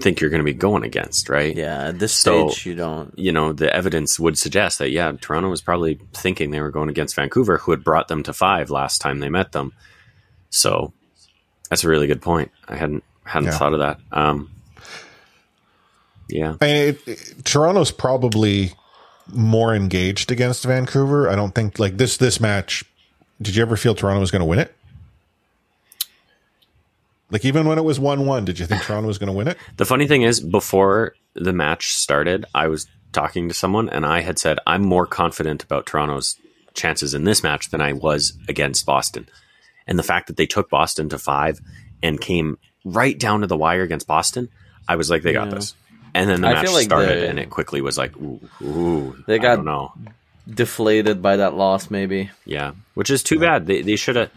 think you're going to be going against, right? yeah, at this So- stage you don't. You know, the evidence would suggest that, yeah, Toronto was probably thinking they were going against Vancouver, who had brought them to five last time they met them. So that's a really good point. I hadn't hadn't Yeah. thought of that. Um, yeah, I mean, it, it- Toronto's probably more engaged against Vancouver. I don't think like this this match. Did you ever feel Toronto was going to win it? Like even when it was one one, did you think Toronto was going to win it? The funny thing is, before the match started, I was talking to someone and I had said, I'm more confident about Toronto's chances in this match than I was against Boston. And the fact that they took Boston to five and came right down to the wire against Boston, I was like, they got Yeah. this. And then the I match like started the- and it quickly was like, ooh, ooh They I got- don't know. Deflated by that loss, maybe. Yeah, which is too bad. They they should have.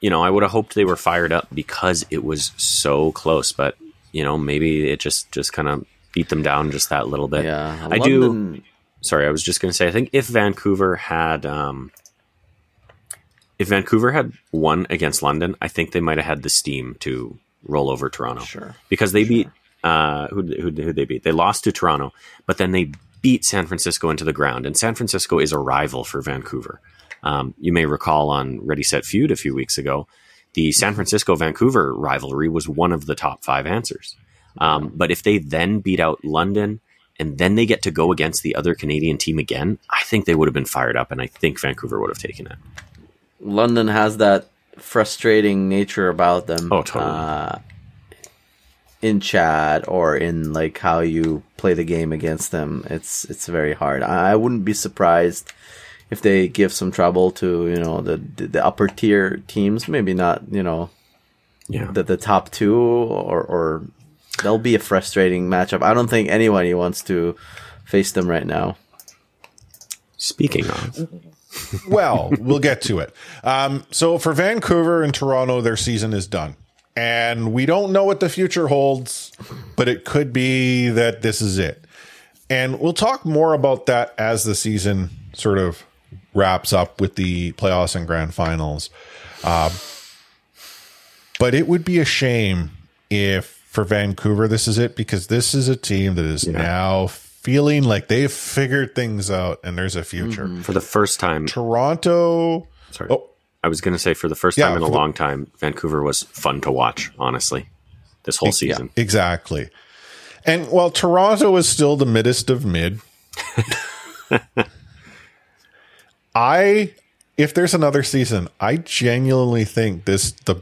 You know, I would have hoped they were fired up because it was so close. But you know, maybe it just just kind of beat them down just that little bit. Yeah, I do. Sorry, I was just going to say. I think if Vancouver had, um, if Vancouver had won against London, I think they might have had the steam to roll over Toronto. Sure. because they beat uh, who who who they beat? They lost to Toronto, but then they beat San Francisco into the ground, and San Francisco is a rival for Vancouver. Um, you may recall on Ready Set Feud a few weeks ago, the San Francisco Vancouver rivalry was one of the top five answers. Um, but if they then beat out London and then they get to go against the other Canadian team again, I think they would have been fired up, and I think Vancouver would have taken it. London has that frustrating nature about them. Oh, totally. Uh, in chat or in like how you play the game against them, it's it's very hard. I, I wouldn't be surprised if they give some trouble to you know the the upper tier teams. Maybe not you know Yeah. the the top two or or they'll be a frustrating matchup. I don't think anybody wants to face them right now. Speaking of, well, we'll get to it. Um, so for Vancouver and Toronto, their season is done. And we don't know what the future holds, but it could be that this is it. And we'll talk more about that as the season sort of wraps up with the playoffs and grand finals. Um, but it would be a shame if for Vancouver this is it because this is a team that is now feeling like they've figured things out and there's a future. for the first time, Toronto. sorry, Oh, I was going to say for the first Yeah, time in a for the- long time, Vancouver was fun to watch. Honestly, this whole season. exactly. And while Toronto is still the middest of mid, I if there's another season, I genuinely think this the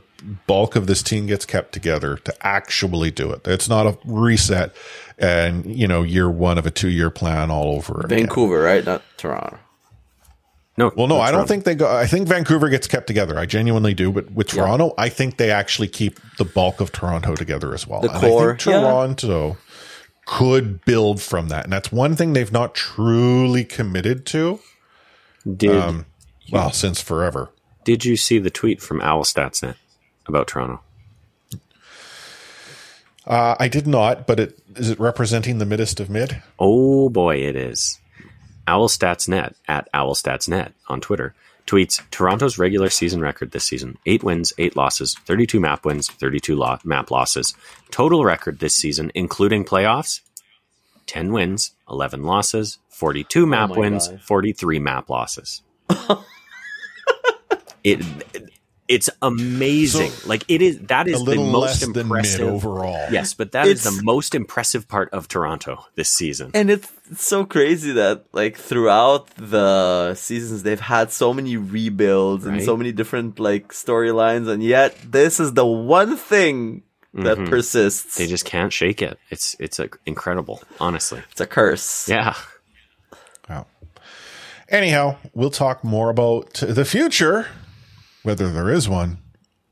bulk of this team gets kept together to actually do it. It's not a reset and you know year one of a two year plan all over again. Vancouver, right? Not Toronto. No, Well, no, that's I don't think they go. I think Vancouver gets kept together. I genuinely do. But with Toronto, I think they actually keep the bulk of Toronto together as well. The and core, I think Toronto could build from that, and that's one thing they've not truly committed to. Did Um, well, since forever. Did you see the tweet from Owl Statsnet about Toronto? Uh, I did not, but it is it representing the middest of mid. Oh boy, it is. OwlStatsNet at OwlStatsNet on Twitter tweets Toronto's regular season record this season: eight wins, eight losses, thirty-two map wins, thirty-two lo- map losses. Total record this season, including playoffs: ten wins, eleven losses, forty-two map my wins, God. forty-three map losses. it. It's amazing. like it is. That A is the little most less than mid impressive overall. Yes, but that is It's- the most impressive part of Toronto this season. And it's it's so crazy that like throughout the seasons they've had so many rebuilds and so many different like storylines, and yet this is the one thing that persists. Mm-hmm. They just can't shake it. It's it's uh, incredible, honestly. it's a curse. Yeah. Anyhow, we'll talk more about the future, whether there is one,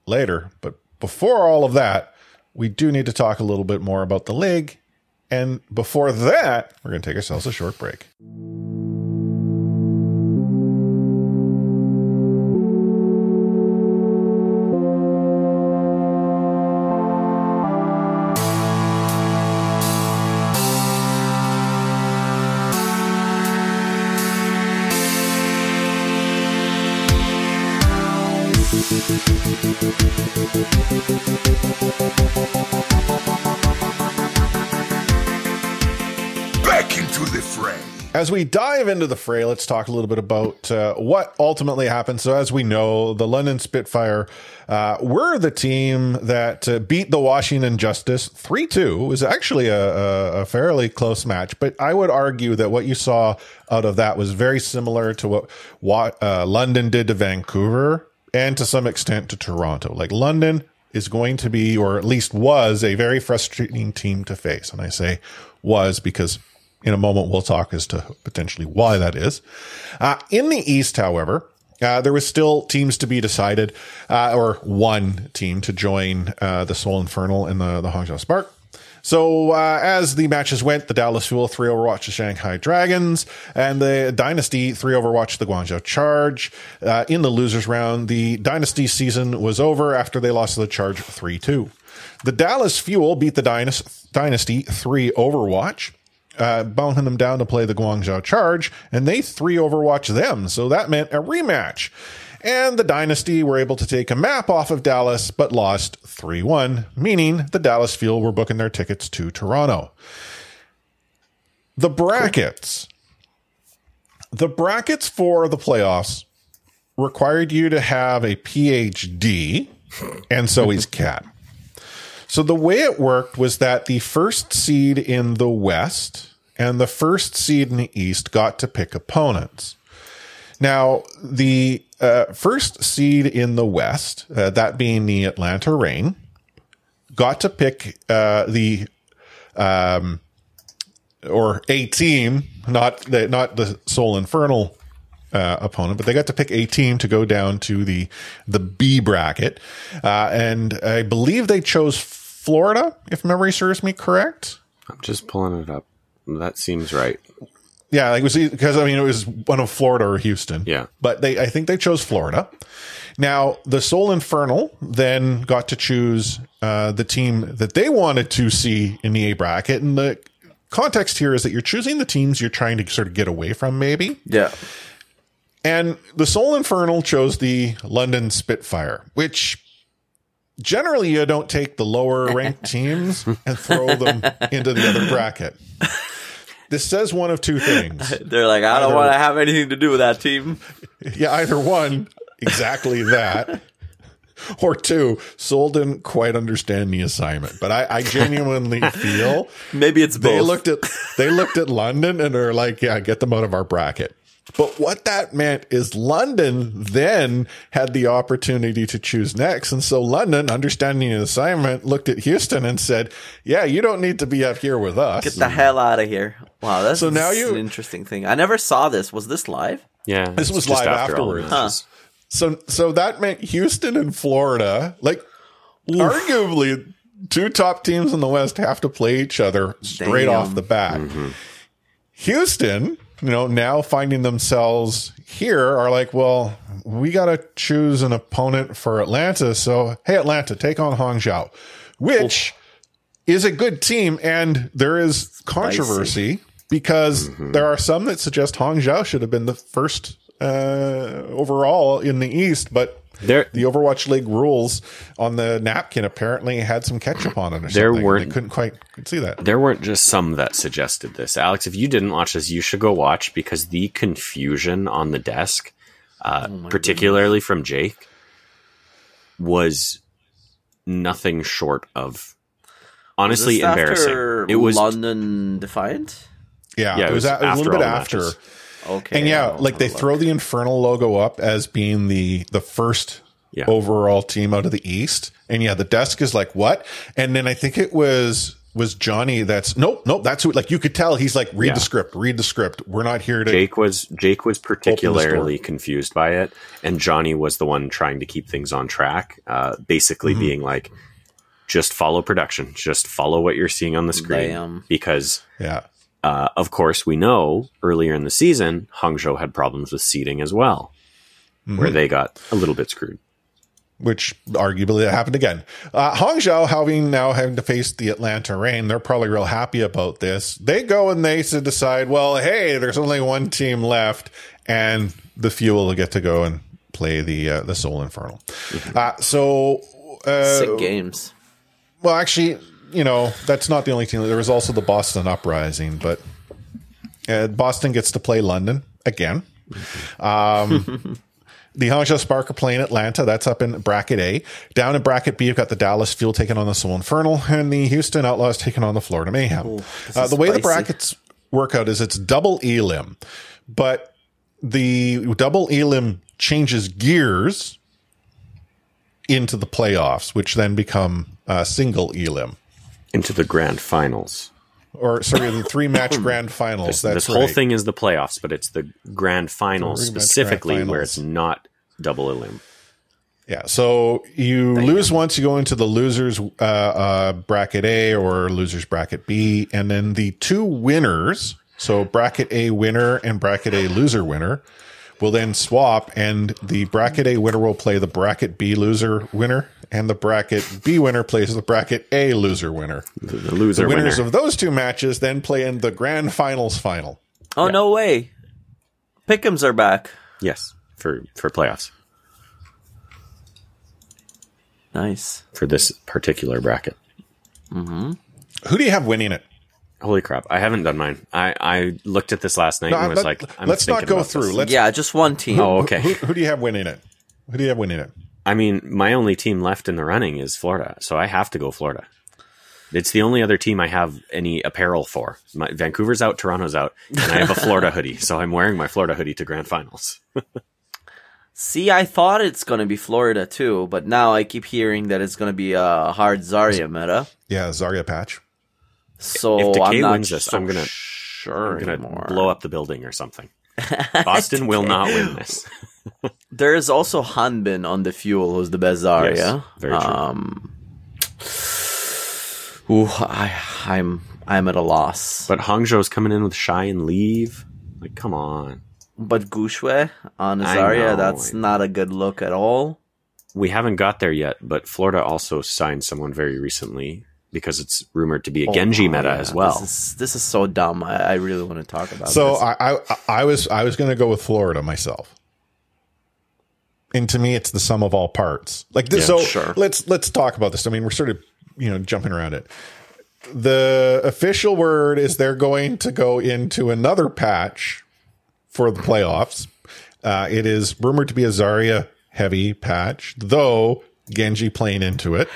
later. But before all of that, we do need to talk a little bit more about the league. And before that, we're going to take ourselves a short break. As we dive into the fray, let's talk a little bit about uh, what ultimately happened. So, as we know, the London Spitfire uh, were the team that uh, beat the Washington Justice 3 2. It was actually a, a, a fairly close match, but I would argue that what you saw out of that was very similar to what, what uh, London did to Vancouver and to some extent to Toronto. Like, London is going to be, or at least was, a very frustrating team to face. And I say was because in a moment, we'll talk as to potentially why that is. Uh, in the East, however, uh, there was still teams to be decided, uh, or one team to join uh, the Seoul Infernal and the, the Hangzhou Spark. So uh, as the matches went, the Dallas Fuel three Overwatch the Shanghai Dragons, and the Dynasty three Overwatch the Guangzhou Charge. Uh, in the losers round, the Dynasty season was over after they lost to the Charge three two. The Dallas Fuel beat the Dynas- Dynasty three Overwatch uh, bounding them down to play the Guangzhou Charge, and they three Overwatch them. So that meant a rematch. And the Dynasty were able to take a map off of Dallas, but lost 3 1, meaning the Dallas Fuel were booking their tickets to Toronto. The brackets. The brackets for the playoffs required you to have a PhD, and so is Cat. So the way it worked was that the first seed in the West and the first seed in the East got to pick opponents. Now, the uh, first seed in the West, uh, that being the Atlanta Reign, got to pick uh, the um, or a team, not the not the Seoul Infernal uh, opponent, but they got to pick a team to go down to the the B bracket, uh, and I believe they chose Florida, if memory serves me correct. I'm just pulling it up. That seems right. Yeah, like it was because I mean it was one of Florida or Houston. Yeah. but they I think they chose Florida. Now the Seoul Infernal then got to choose uh, the team that they wanted to see in the A bracket, and the context here is that you're choosing the teams you're trying to sort of get away from, maybe. Yeah. And the Seoul Infernal chose the London Spitfire, which generally you don't take the lower ranked teams and throw them into the other bracket. This says one of two things. They're like, I don't want to have anything to do with that team. Yeah, either one, exactly that. Or two, Seoul didn't quite understand the assignment. But I, I genuinely feel Maybe it's both. they looked at they looked at London and are like, yeah, get them out of our bracket. But what that meant is London then had the opportunity to choose next. And so London, understanding the assignment, looked at Houston and said, Yeah, you don't need to be up here with us. Get the hell out of here. Wow, that's So now this you- an interesting thing. I never saw this. Was this live? Yeah, This was live after afterwards. matches. So so that meant Houston and Florida, like arguably two top teams in the West have to play each other straight Damn. off the bat. Mm-hmm. Houston, you know, now finding themselves here are like, well, we got to choose an opponent for Atlanta. So, hey, Atlanta, take on Hangzhou, which is a good team. And there is controversy because there are some that suggest Hangzhou should have been the first uh, overall in the East, but There, the Overwatch League rules on the napkin apparently had some ketchup on it or There something. weren't- they couldn't quite see that. there weren't just some that suggested this. Alex, if you didn't watch this, you should go watch because the confusion on the desk, uh, particularly from Jake, was nothing short of honestly Was this embarrassing. After It was London Defiant. Yeah, Yeah, it, it was, was a, it was a little bit after. matches. Okay. And yeah, like they have a throw the Infernal logo up as being the the first Yeah. overall team out of the East. And yeah, the desk is like, what? And then I think it was was Johnny that's nope, nope, that's who like you could tell he's like, read Yeah. the script, read the script. We're not here to Jake was Jake was particularly confused by it, and Johnny was the one trying to keep things on track. Uh, basically, Mm-hmm. being like, just follow production, just follow what you're seeing on the screen, Damn. because Yeah. Uh, of course we know earlier in the season Hangzhou had problems with seating as well, where Mm-hmm. they got a little bit screwed. which arguably that happened again. Uh, Hangzhou having now having to face the Atlanta Reign, they're probably real happy about this. They go and they decide, well, hey, there's only one team left, and the Fuel will get to go and play the uh, the Seoul Infernal. Uh, so, uh, sick games. well, actually, you know that's not the only team. There was also the Boston Uprising, but uh, Boston gets to play London again. Um, the Hangzhou Spark are playing Atlanta. That's up in bracket A. Down in bracket B, you've got the Dallas Fuel taking on the Seoul Infernal, and the Houston Outlaws taking on the Florida Mayhem. this Uh, the way the brackets work out is it's double elim, but the double elim changes gears into the playoffs, which then become uh, single elim. Into the grand finals. Or sorry, the three match grand finals. This, That's this whole right. thing is the playoffs, but it's the grand finals Three-match grand specifically where it's not double elim. Yeah. So you lose once, you go into the losers uh, uh, bracket A or losers bracket B, and then the two winners, so bracket A winner and bracket A loser winner, will then swap, and the bracket A winner will play the bracket B loser winner, and the bracket B winner plays the bracket A loser winner. The, the loser The winners winner. of those two matches then play in the grand finals final. Oh no way! Pickums are back. yes, for for playoffs Nice. for this particular bracket. Mhm. Who do you have winning it? Holy crap! I haven't done mine. I, I looked at this last night No, and was let- like, I'm let's not thinking go through. Let's Yeah, just one team. Oh, okay. Who, who do you have winning it? Who do you have winning it? I mean, my only team left in the running is Florida, so I have to go Florida. It's the only other team I have any apparel for. My, Vancouver's out, Toronto's out, and I have a Florida hoodie, so I'm wearing my Florida hoodie to grand finals. See, I thought it's gonna be Florida too, but now I keep hearing that it's gonna be a hard Zarya meta. Yeah, Zarya patch. So If Decay I'm not wins this, so I'm gonna- sure I'm gonna anymore. blow up the building or something. Boston will not win this. There is also Hanbin on the fuel, who's the best Zarya. Yes, very true. Um, ooh, I, I'm I'm at a loss. But Hangzhou's coming in with Shy and Leave. Like, come on. But Guxue on Zarya, that's not a good look at all. We haven't got there yet, but Florida also signed someone very recently because it's rumored to be a Genji meta Oh, Yeah, as well. This is, this is so dumb. I, I really want to talk about So this. I, I I was I was going to go with Florida myself. And to me, it's the sum of all parts. Like this. Yeah, so sure. let's let's talk about this. I mean, we're sort of you know jumping around it. The official word is they're going to go into another patch for the playoffs. Uh, it is rumored to be a Zarya heavy patch, though Genji playing into it.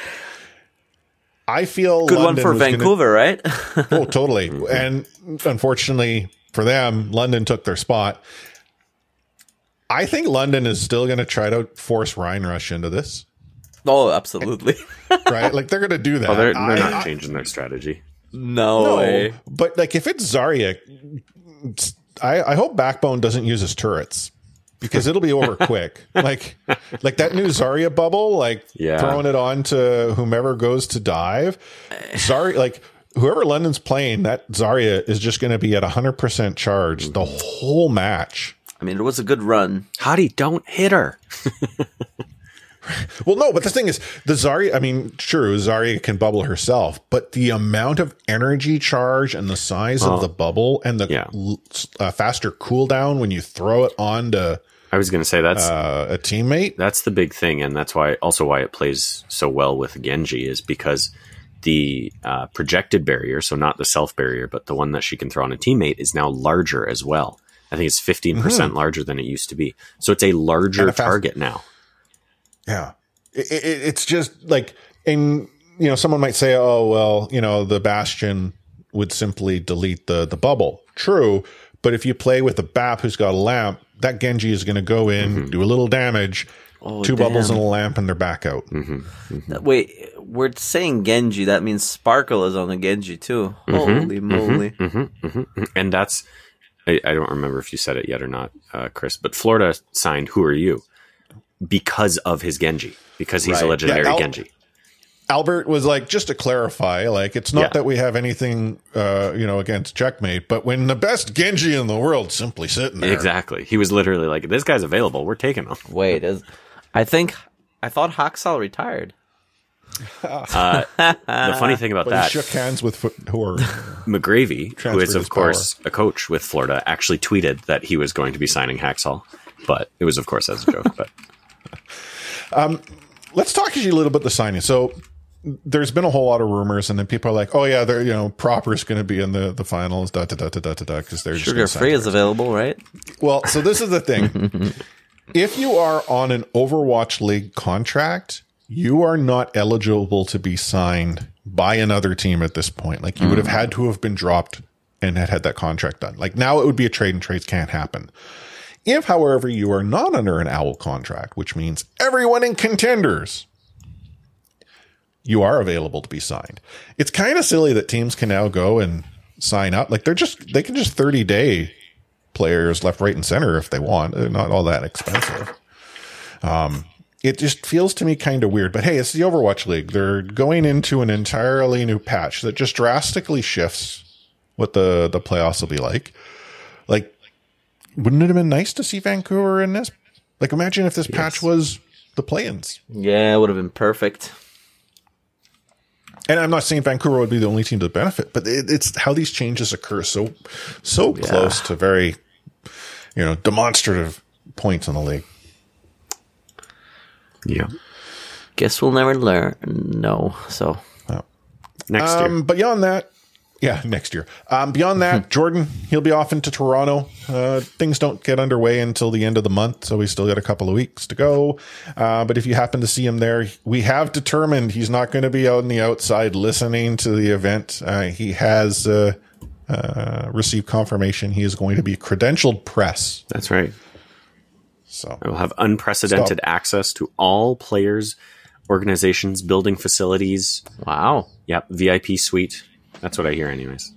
I feel Good London one for was gonna- Vancouver, right? Oh, totally. And unfortunately for them, London took their spot. I think London is still going to try to force Rein Rush into this, oh, absolutely. right? like they're going to do that. Oh, they're, they're I- not I- changing their strategy. no, no, way. but like if it's Zarya, I, I hope Backbone doesn't use his turrets because it'll be over quick. Like, like that new Zarya bubble, like Yeah. throwing it on to whomever goes to dive. Zarya, like whoever London's playing, that Zarya is just going to be at hundred percent charge the whole match. I mean, it was a good run. Hottie, don't hit her. Well, no, but the thing is, the Zarya, I mean, true, Zarya can bubble herself, but the amount of energy charge and the size of the bubble and the Yeah. l- uh, faster cooldown when you throw it onto I was going to say that's uh, a teammate. that's the big thing, and that's why also why it plays so well with Genji is because the uh, projected barrier, so not the self barrier, but the one that she can throw on a teammate, is now larger as well. I think it's 15% larger than it used to be. So it's a larger a fast- target now. Yeah. It, it, it's just like, and, you know, someone might say, oh, well, you know, the Bastion would simply delete the, the bubble. True. But if you play with a BAP who's got a lamp, that Genji is going to go in, mm-hmm. do a little damage, oh, two bubbles and a lamp, and they're back out. Mm-hmm. Mm-hmm. That- Wait, we're saying Genji. That means Sparkle is on the Genji too. Holy moly! And that's, I, I don't remember if you said it yet or not, uh, Chris, but Florida signed Who Are You because of his Genji, because he's a legendary Yeah, Genji. Albert was like, just to clarify, like, it's not Yeah. that we have anything, uh, you know, against Checkmate, but when the best Genji in the world simply sitting there. Exactly. He was literally like, this guy's available. We're taking him. Wait, is I think I thought Haksal retired. The funny thing about But that, he shook hands with Fo- who are McGravy, who Transferred is his of course a coach with Florida, actually tweeted that he was going to be signing Haksal, but it was of course as a joke. But let's talk to you a little bit the signing. So there's been a whole lot of rumors, and then people are like, "Oh yeah, they're you know Proper's going to be in the the finals." Da da da da da da da because they're Sugar Free is available, right? Well, so this is the thing. if you are on an Overwatch League contract, you are not eligible to be signed by another team at this point. Like you would have mm. had to have been dropped and had had that contract done. Like now it would be a trade and trades can't happen. If, however, you are not under an OWL contract, which means everyone in contenders, you are available to be signed. It's kind of silly that teams can now go and sign up. Like they're just, they can just 30 day players left, right, and center if they want. They're not all that expensive. Um, it just feels to me kind of weird. But hey, it's the Overwatch League. They're going into an entirely new patch that just drastically shifts what the the playoffs will be like. Like, wouldn't it have been nice to see Vancouver in this? Like, imagine if this patch was the play-ins. Yeah, it would have been perfect. And I'm not saying Vancouver would be the only team to benefit, but it, it's how these changes occur so so close to very, you know, demonstrative points in the league. yeah, Guess we'll never learn. No, so next Um, year. beyond that, yeah, next year. Um, beyond that, Jordan, he'll be off into Toronto. Uh, things don't get underway until the end of the month, so we still got a couple of weeks to go. Uh, but if you happen to see him there, we have determined he's not going to be out on the outside listening to the event. Uh, he has uh, uh, received confirmation he is going to be credentialed press. That's right. So I will have unprecedented access to all players, organizations, building facilities. Wow. Yep, VIP suite. That's what I hear, anyways.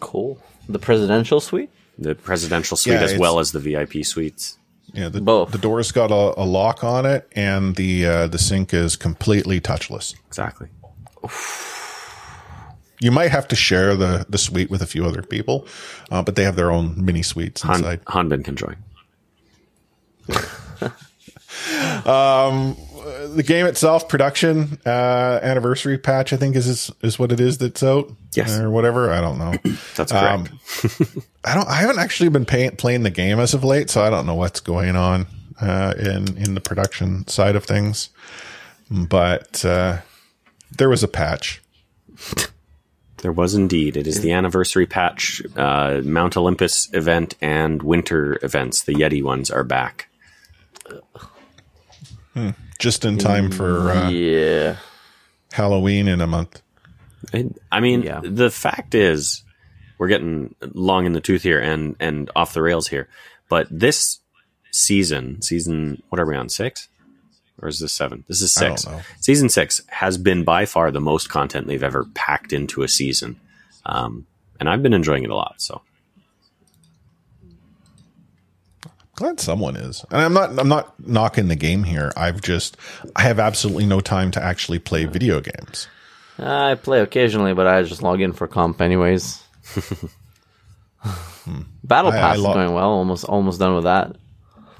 Cool. The presidential suite? The presidential suite Yeah, as well as the VIP suites. yeah, the, Both. the door's got a, a lock on it, and the uh, the sink is completely touchless. Exactly. You might have to share the the suite with a few other people, uh, but they have their own mini suites Han, inside. Hanbin can join. the game itself, production uh, anniversary patch, I think is, is what it is that's out. Yes. or whatever. I don't know. That's Um. I don't. I haven't actually been pay, playing the game as of late, so I don't know what's going on uh, in in the production side of things. But uh, there was a patch. there was indeed. It is the anniversary patch. Uh, Mount Olympus event and winter events, the Yeti ones, are back. Just in time for uh, yeah. Halloween in a month. It, I mean, Yeah. the fact is, we're getting long in the tooth here and and off the rails here. But this season, season what are we on six, or is this seven? This is I don't six. know. Season six has been by far the most content they've ever packed into a season, um, and I've been enjoying it a lot. So Glad someone is, and I'm not. I'm not knocking the game here. I've just I have absolutely no time to actually play video games. I play occasionally, but I just log in for comp anyways. Hmm. Battle I- I Pass lo- is going well. Almost almost done with that.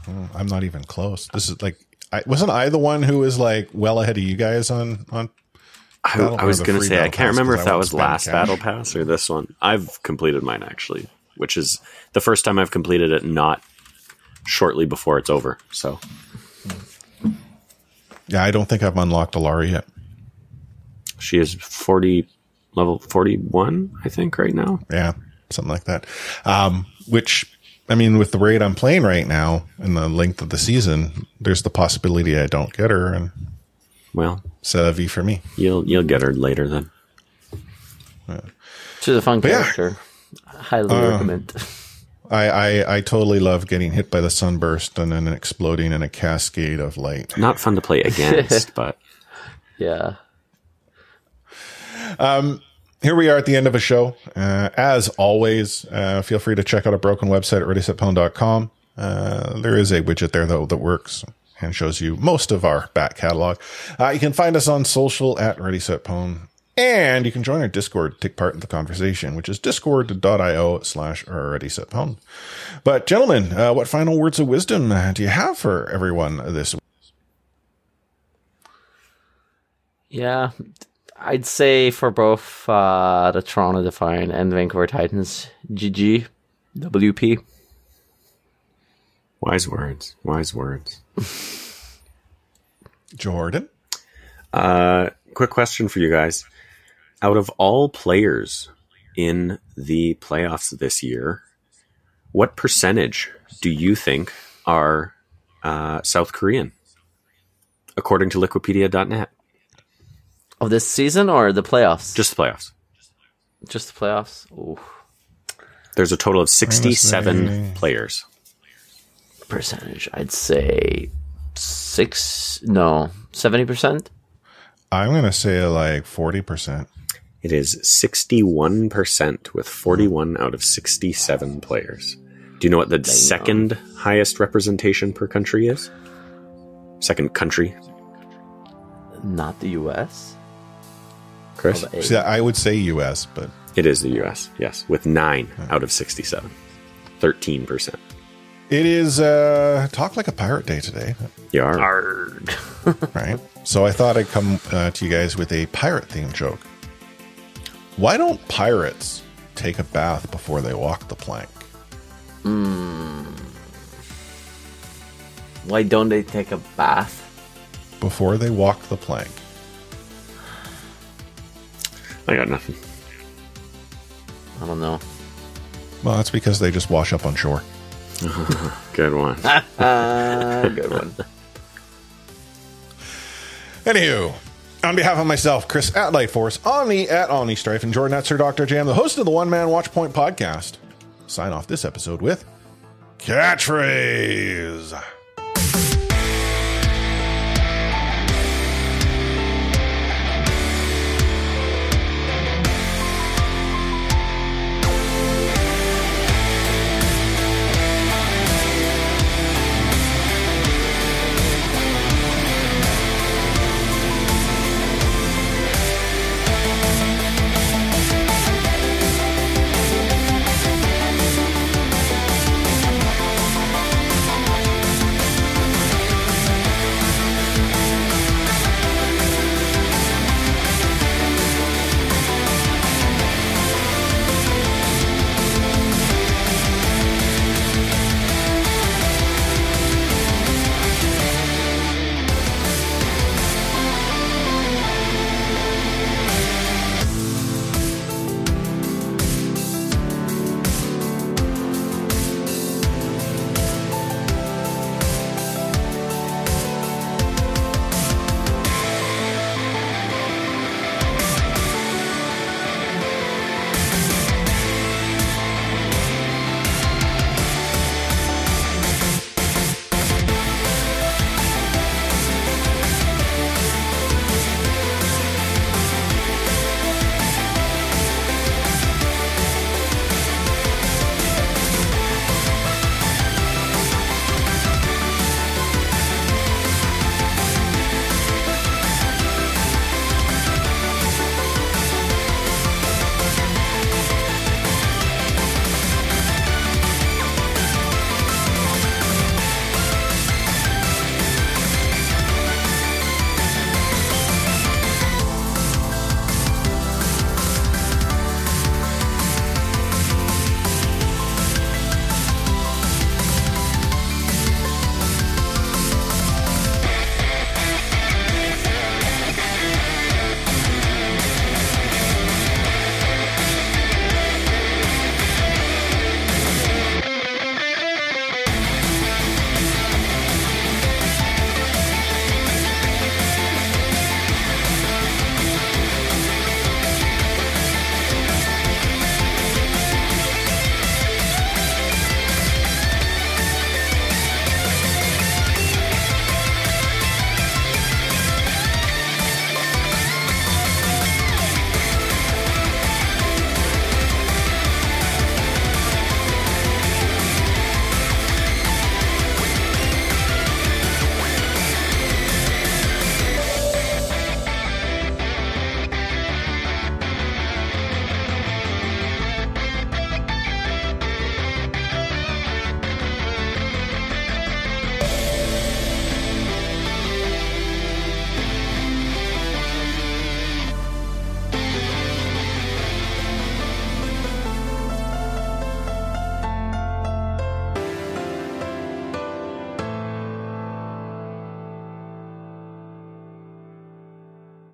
Hmm, I'm not even close. This is like, I, wasn't I the one who was like well ahead of you guys on on? I, I was going to say I can't remember if that was last cash. battle pass or this one. I've completed mine actually, which is the first time I've completed it not shortly before it's over. So Yeah, I don't think I've unlocked Illari yet. she is forty level forty one, I think, right now. Yeah, something like that. Um, which I mean, with the rate I'm playing right now and the length of the season, there's the possibility I don't get her, and Well, c'est la vie for me. you'll you'll get her later then. She's a fun yeah. character. Highly Uh, recommend. I, I I totally love getting hit by the sunburst and then exploding in a cascade of light. Not fun to play against, but Yeah. Um, Here we are at the end of a show. Uh, as always, uh, feel free to check out a broken website at readysetpwn.com. Uh, there is a widget there though that works and shows you most of our back catalog. Uh, you can find us on social at readysetpwn. And you can join our Discord to take part in the conversation, which is discord.io slash already set home. But gentlemen, uh, what final words of wisdom uh, do you have for everyone this week? Yeah. I'd say for both uh, the Toronto Defiant and Vancouver Titans, GG, WP. wise words, wise words. Jordan? Uh, quick question for you guys: Out of all players in the playoffs this year, what percentage do you think are uh, South Korean, according to Liquipedia.net? Of this season or the playoffs? Just the playoffs. Just the playoffs? Ooh. There's a total of 67 players. Percentage. I'd say six, no, 70%? I'm going to say like 40%. It is 61% with 41 out of 67 players. Do you know what the second highest representation per country is? Second country, Not the US? Chris? Of eight. See, I would say US, but It is the US, yes, with 9 out of 67. 13%. it is uh, Talk Like a Pirate Day today, You are. Right? So I thought I'd come uh, to you guys with a pirate themed joke. Why don't pirates take a bath before they walk the plank? Why don't they take a bath? Before they walk the plank. I got nothing. I don't know. Well, that's because they just wash up on shore. Good one. Uh, good one. Anywho, on behalf of myself, Chris at Lightforce, Omni at Omni Strife, and Jordan at Sir Dr. Jam, the host of the One Man Watch Point podcast, sign off this episode with catchphrase.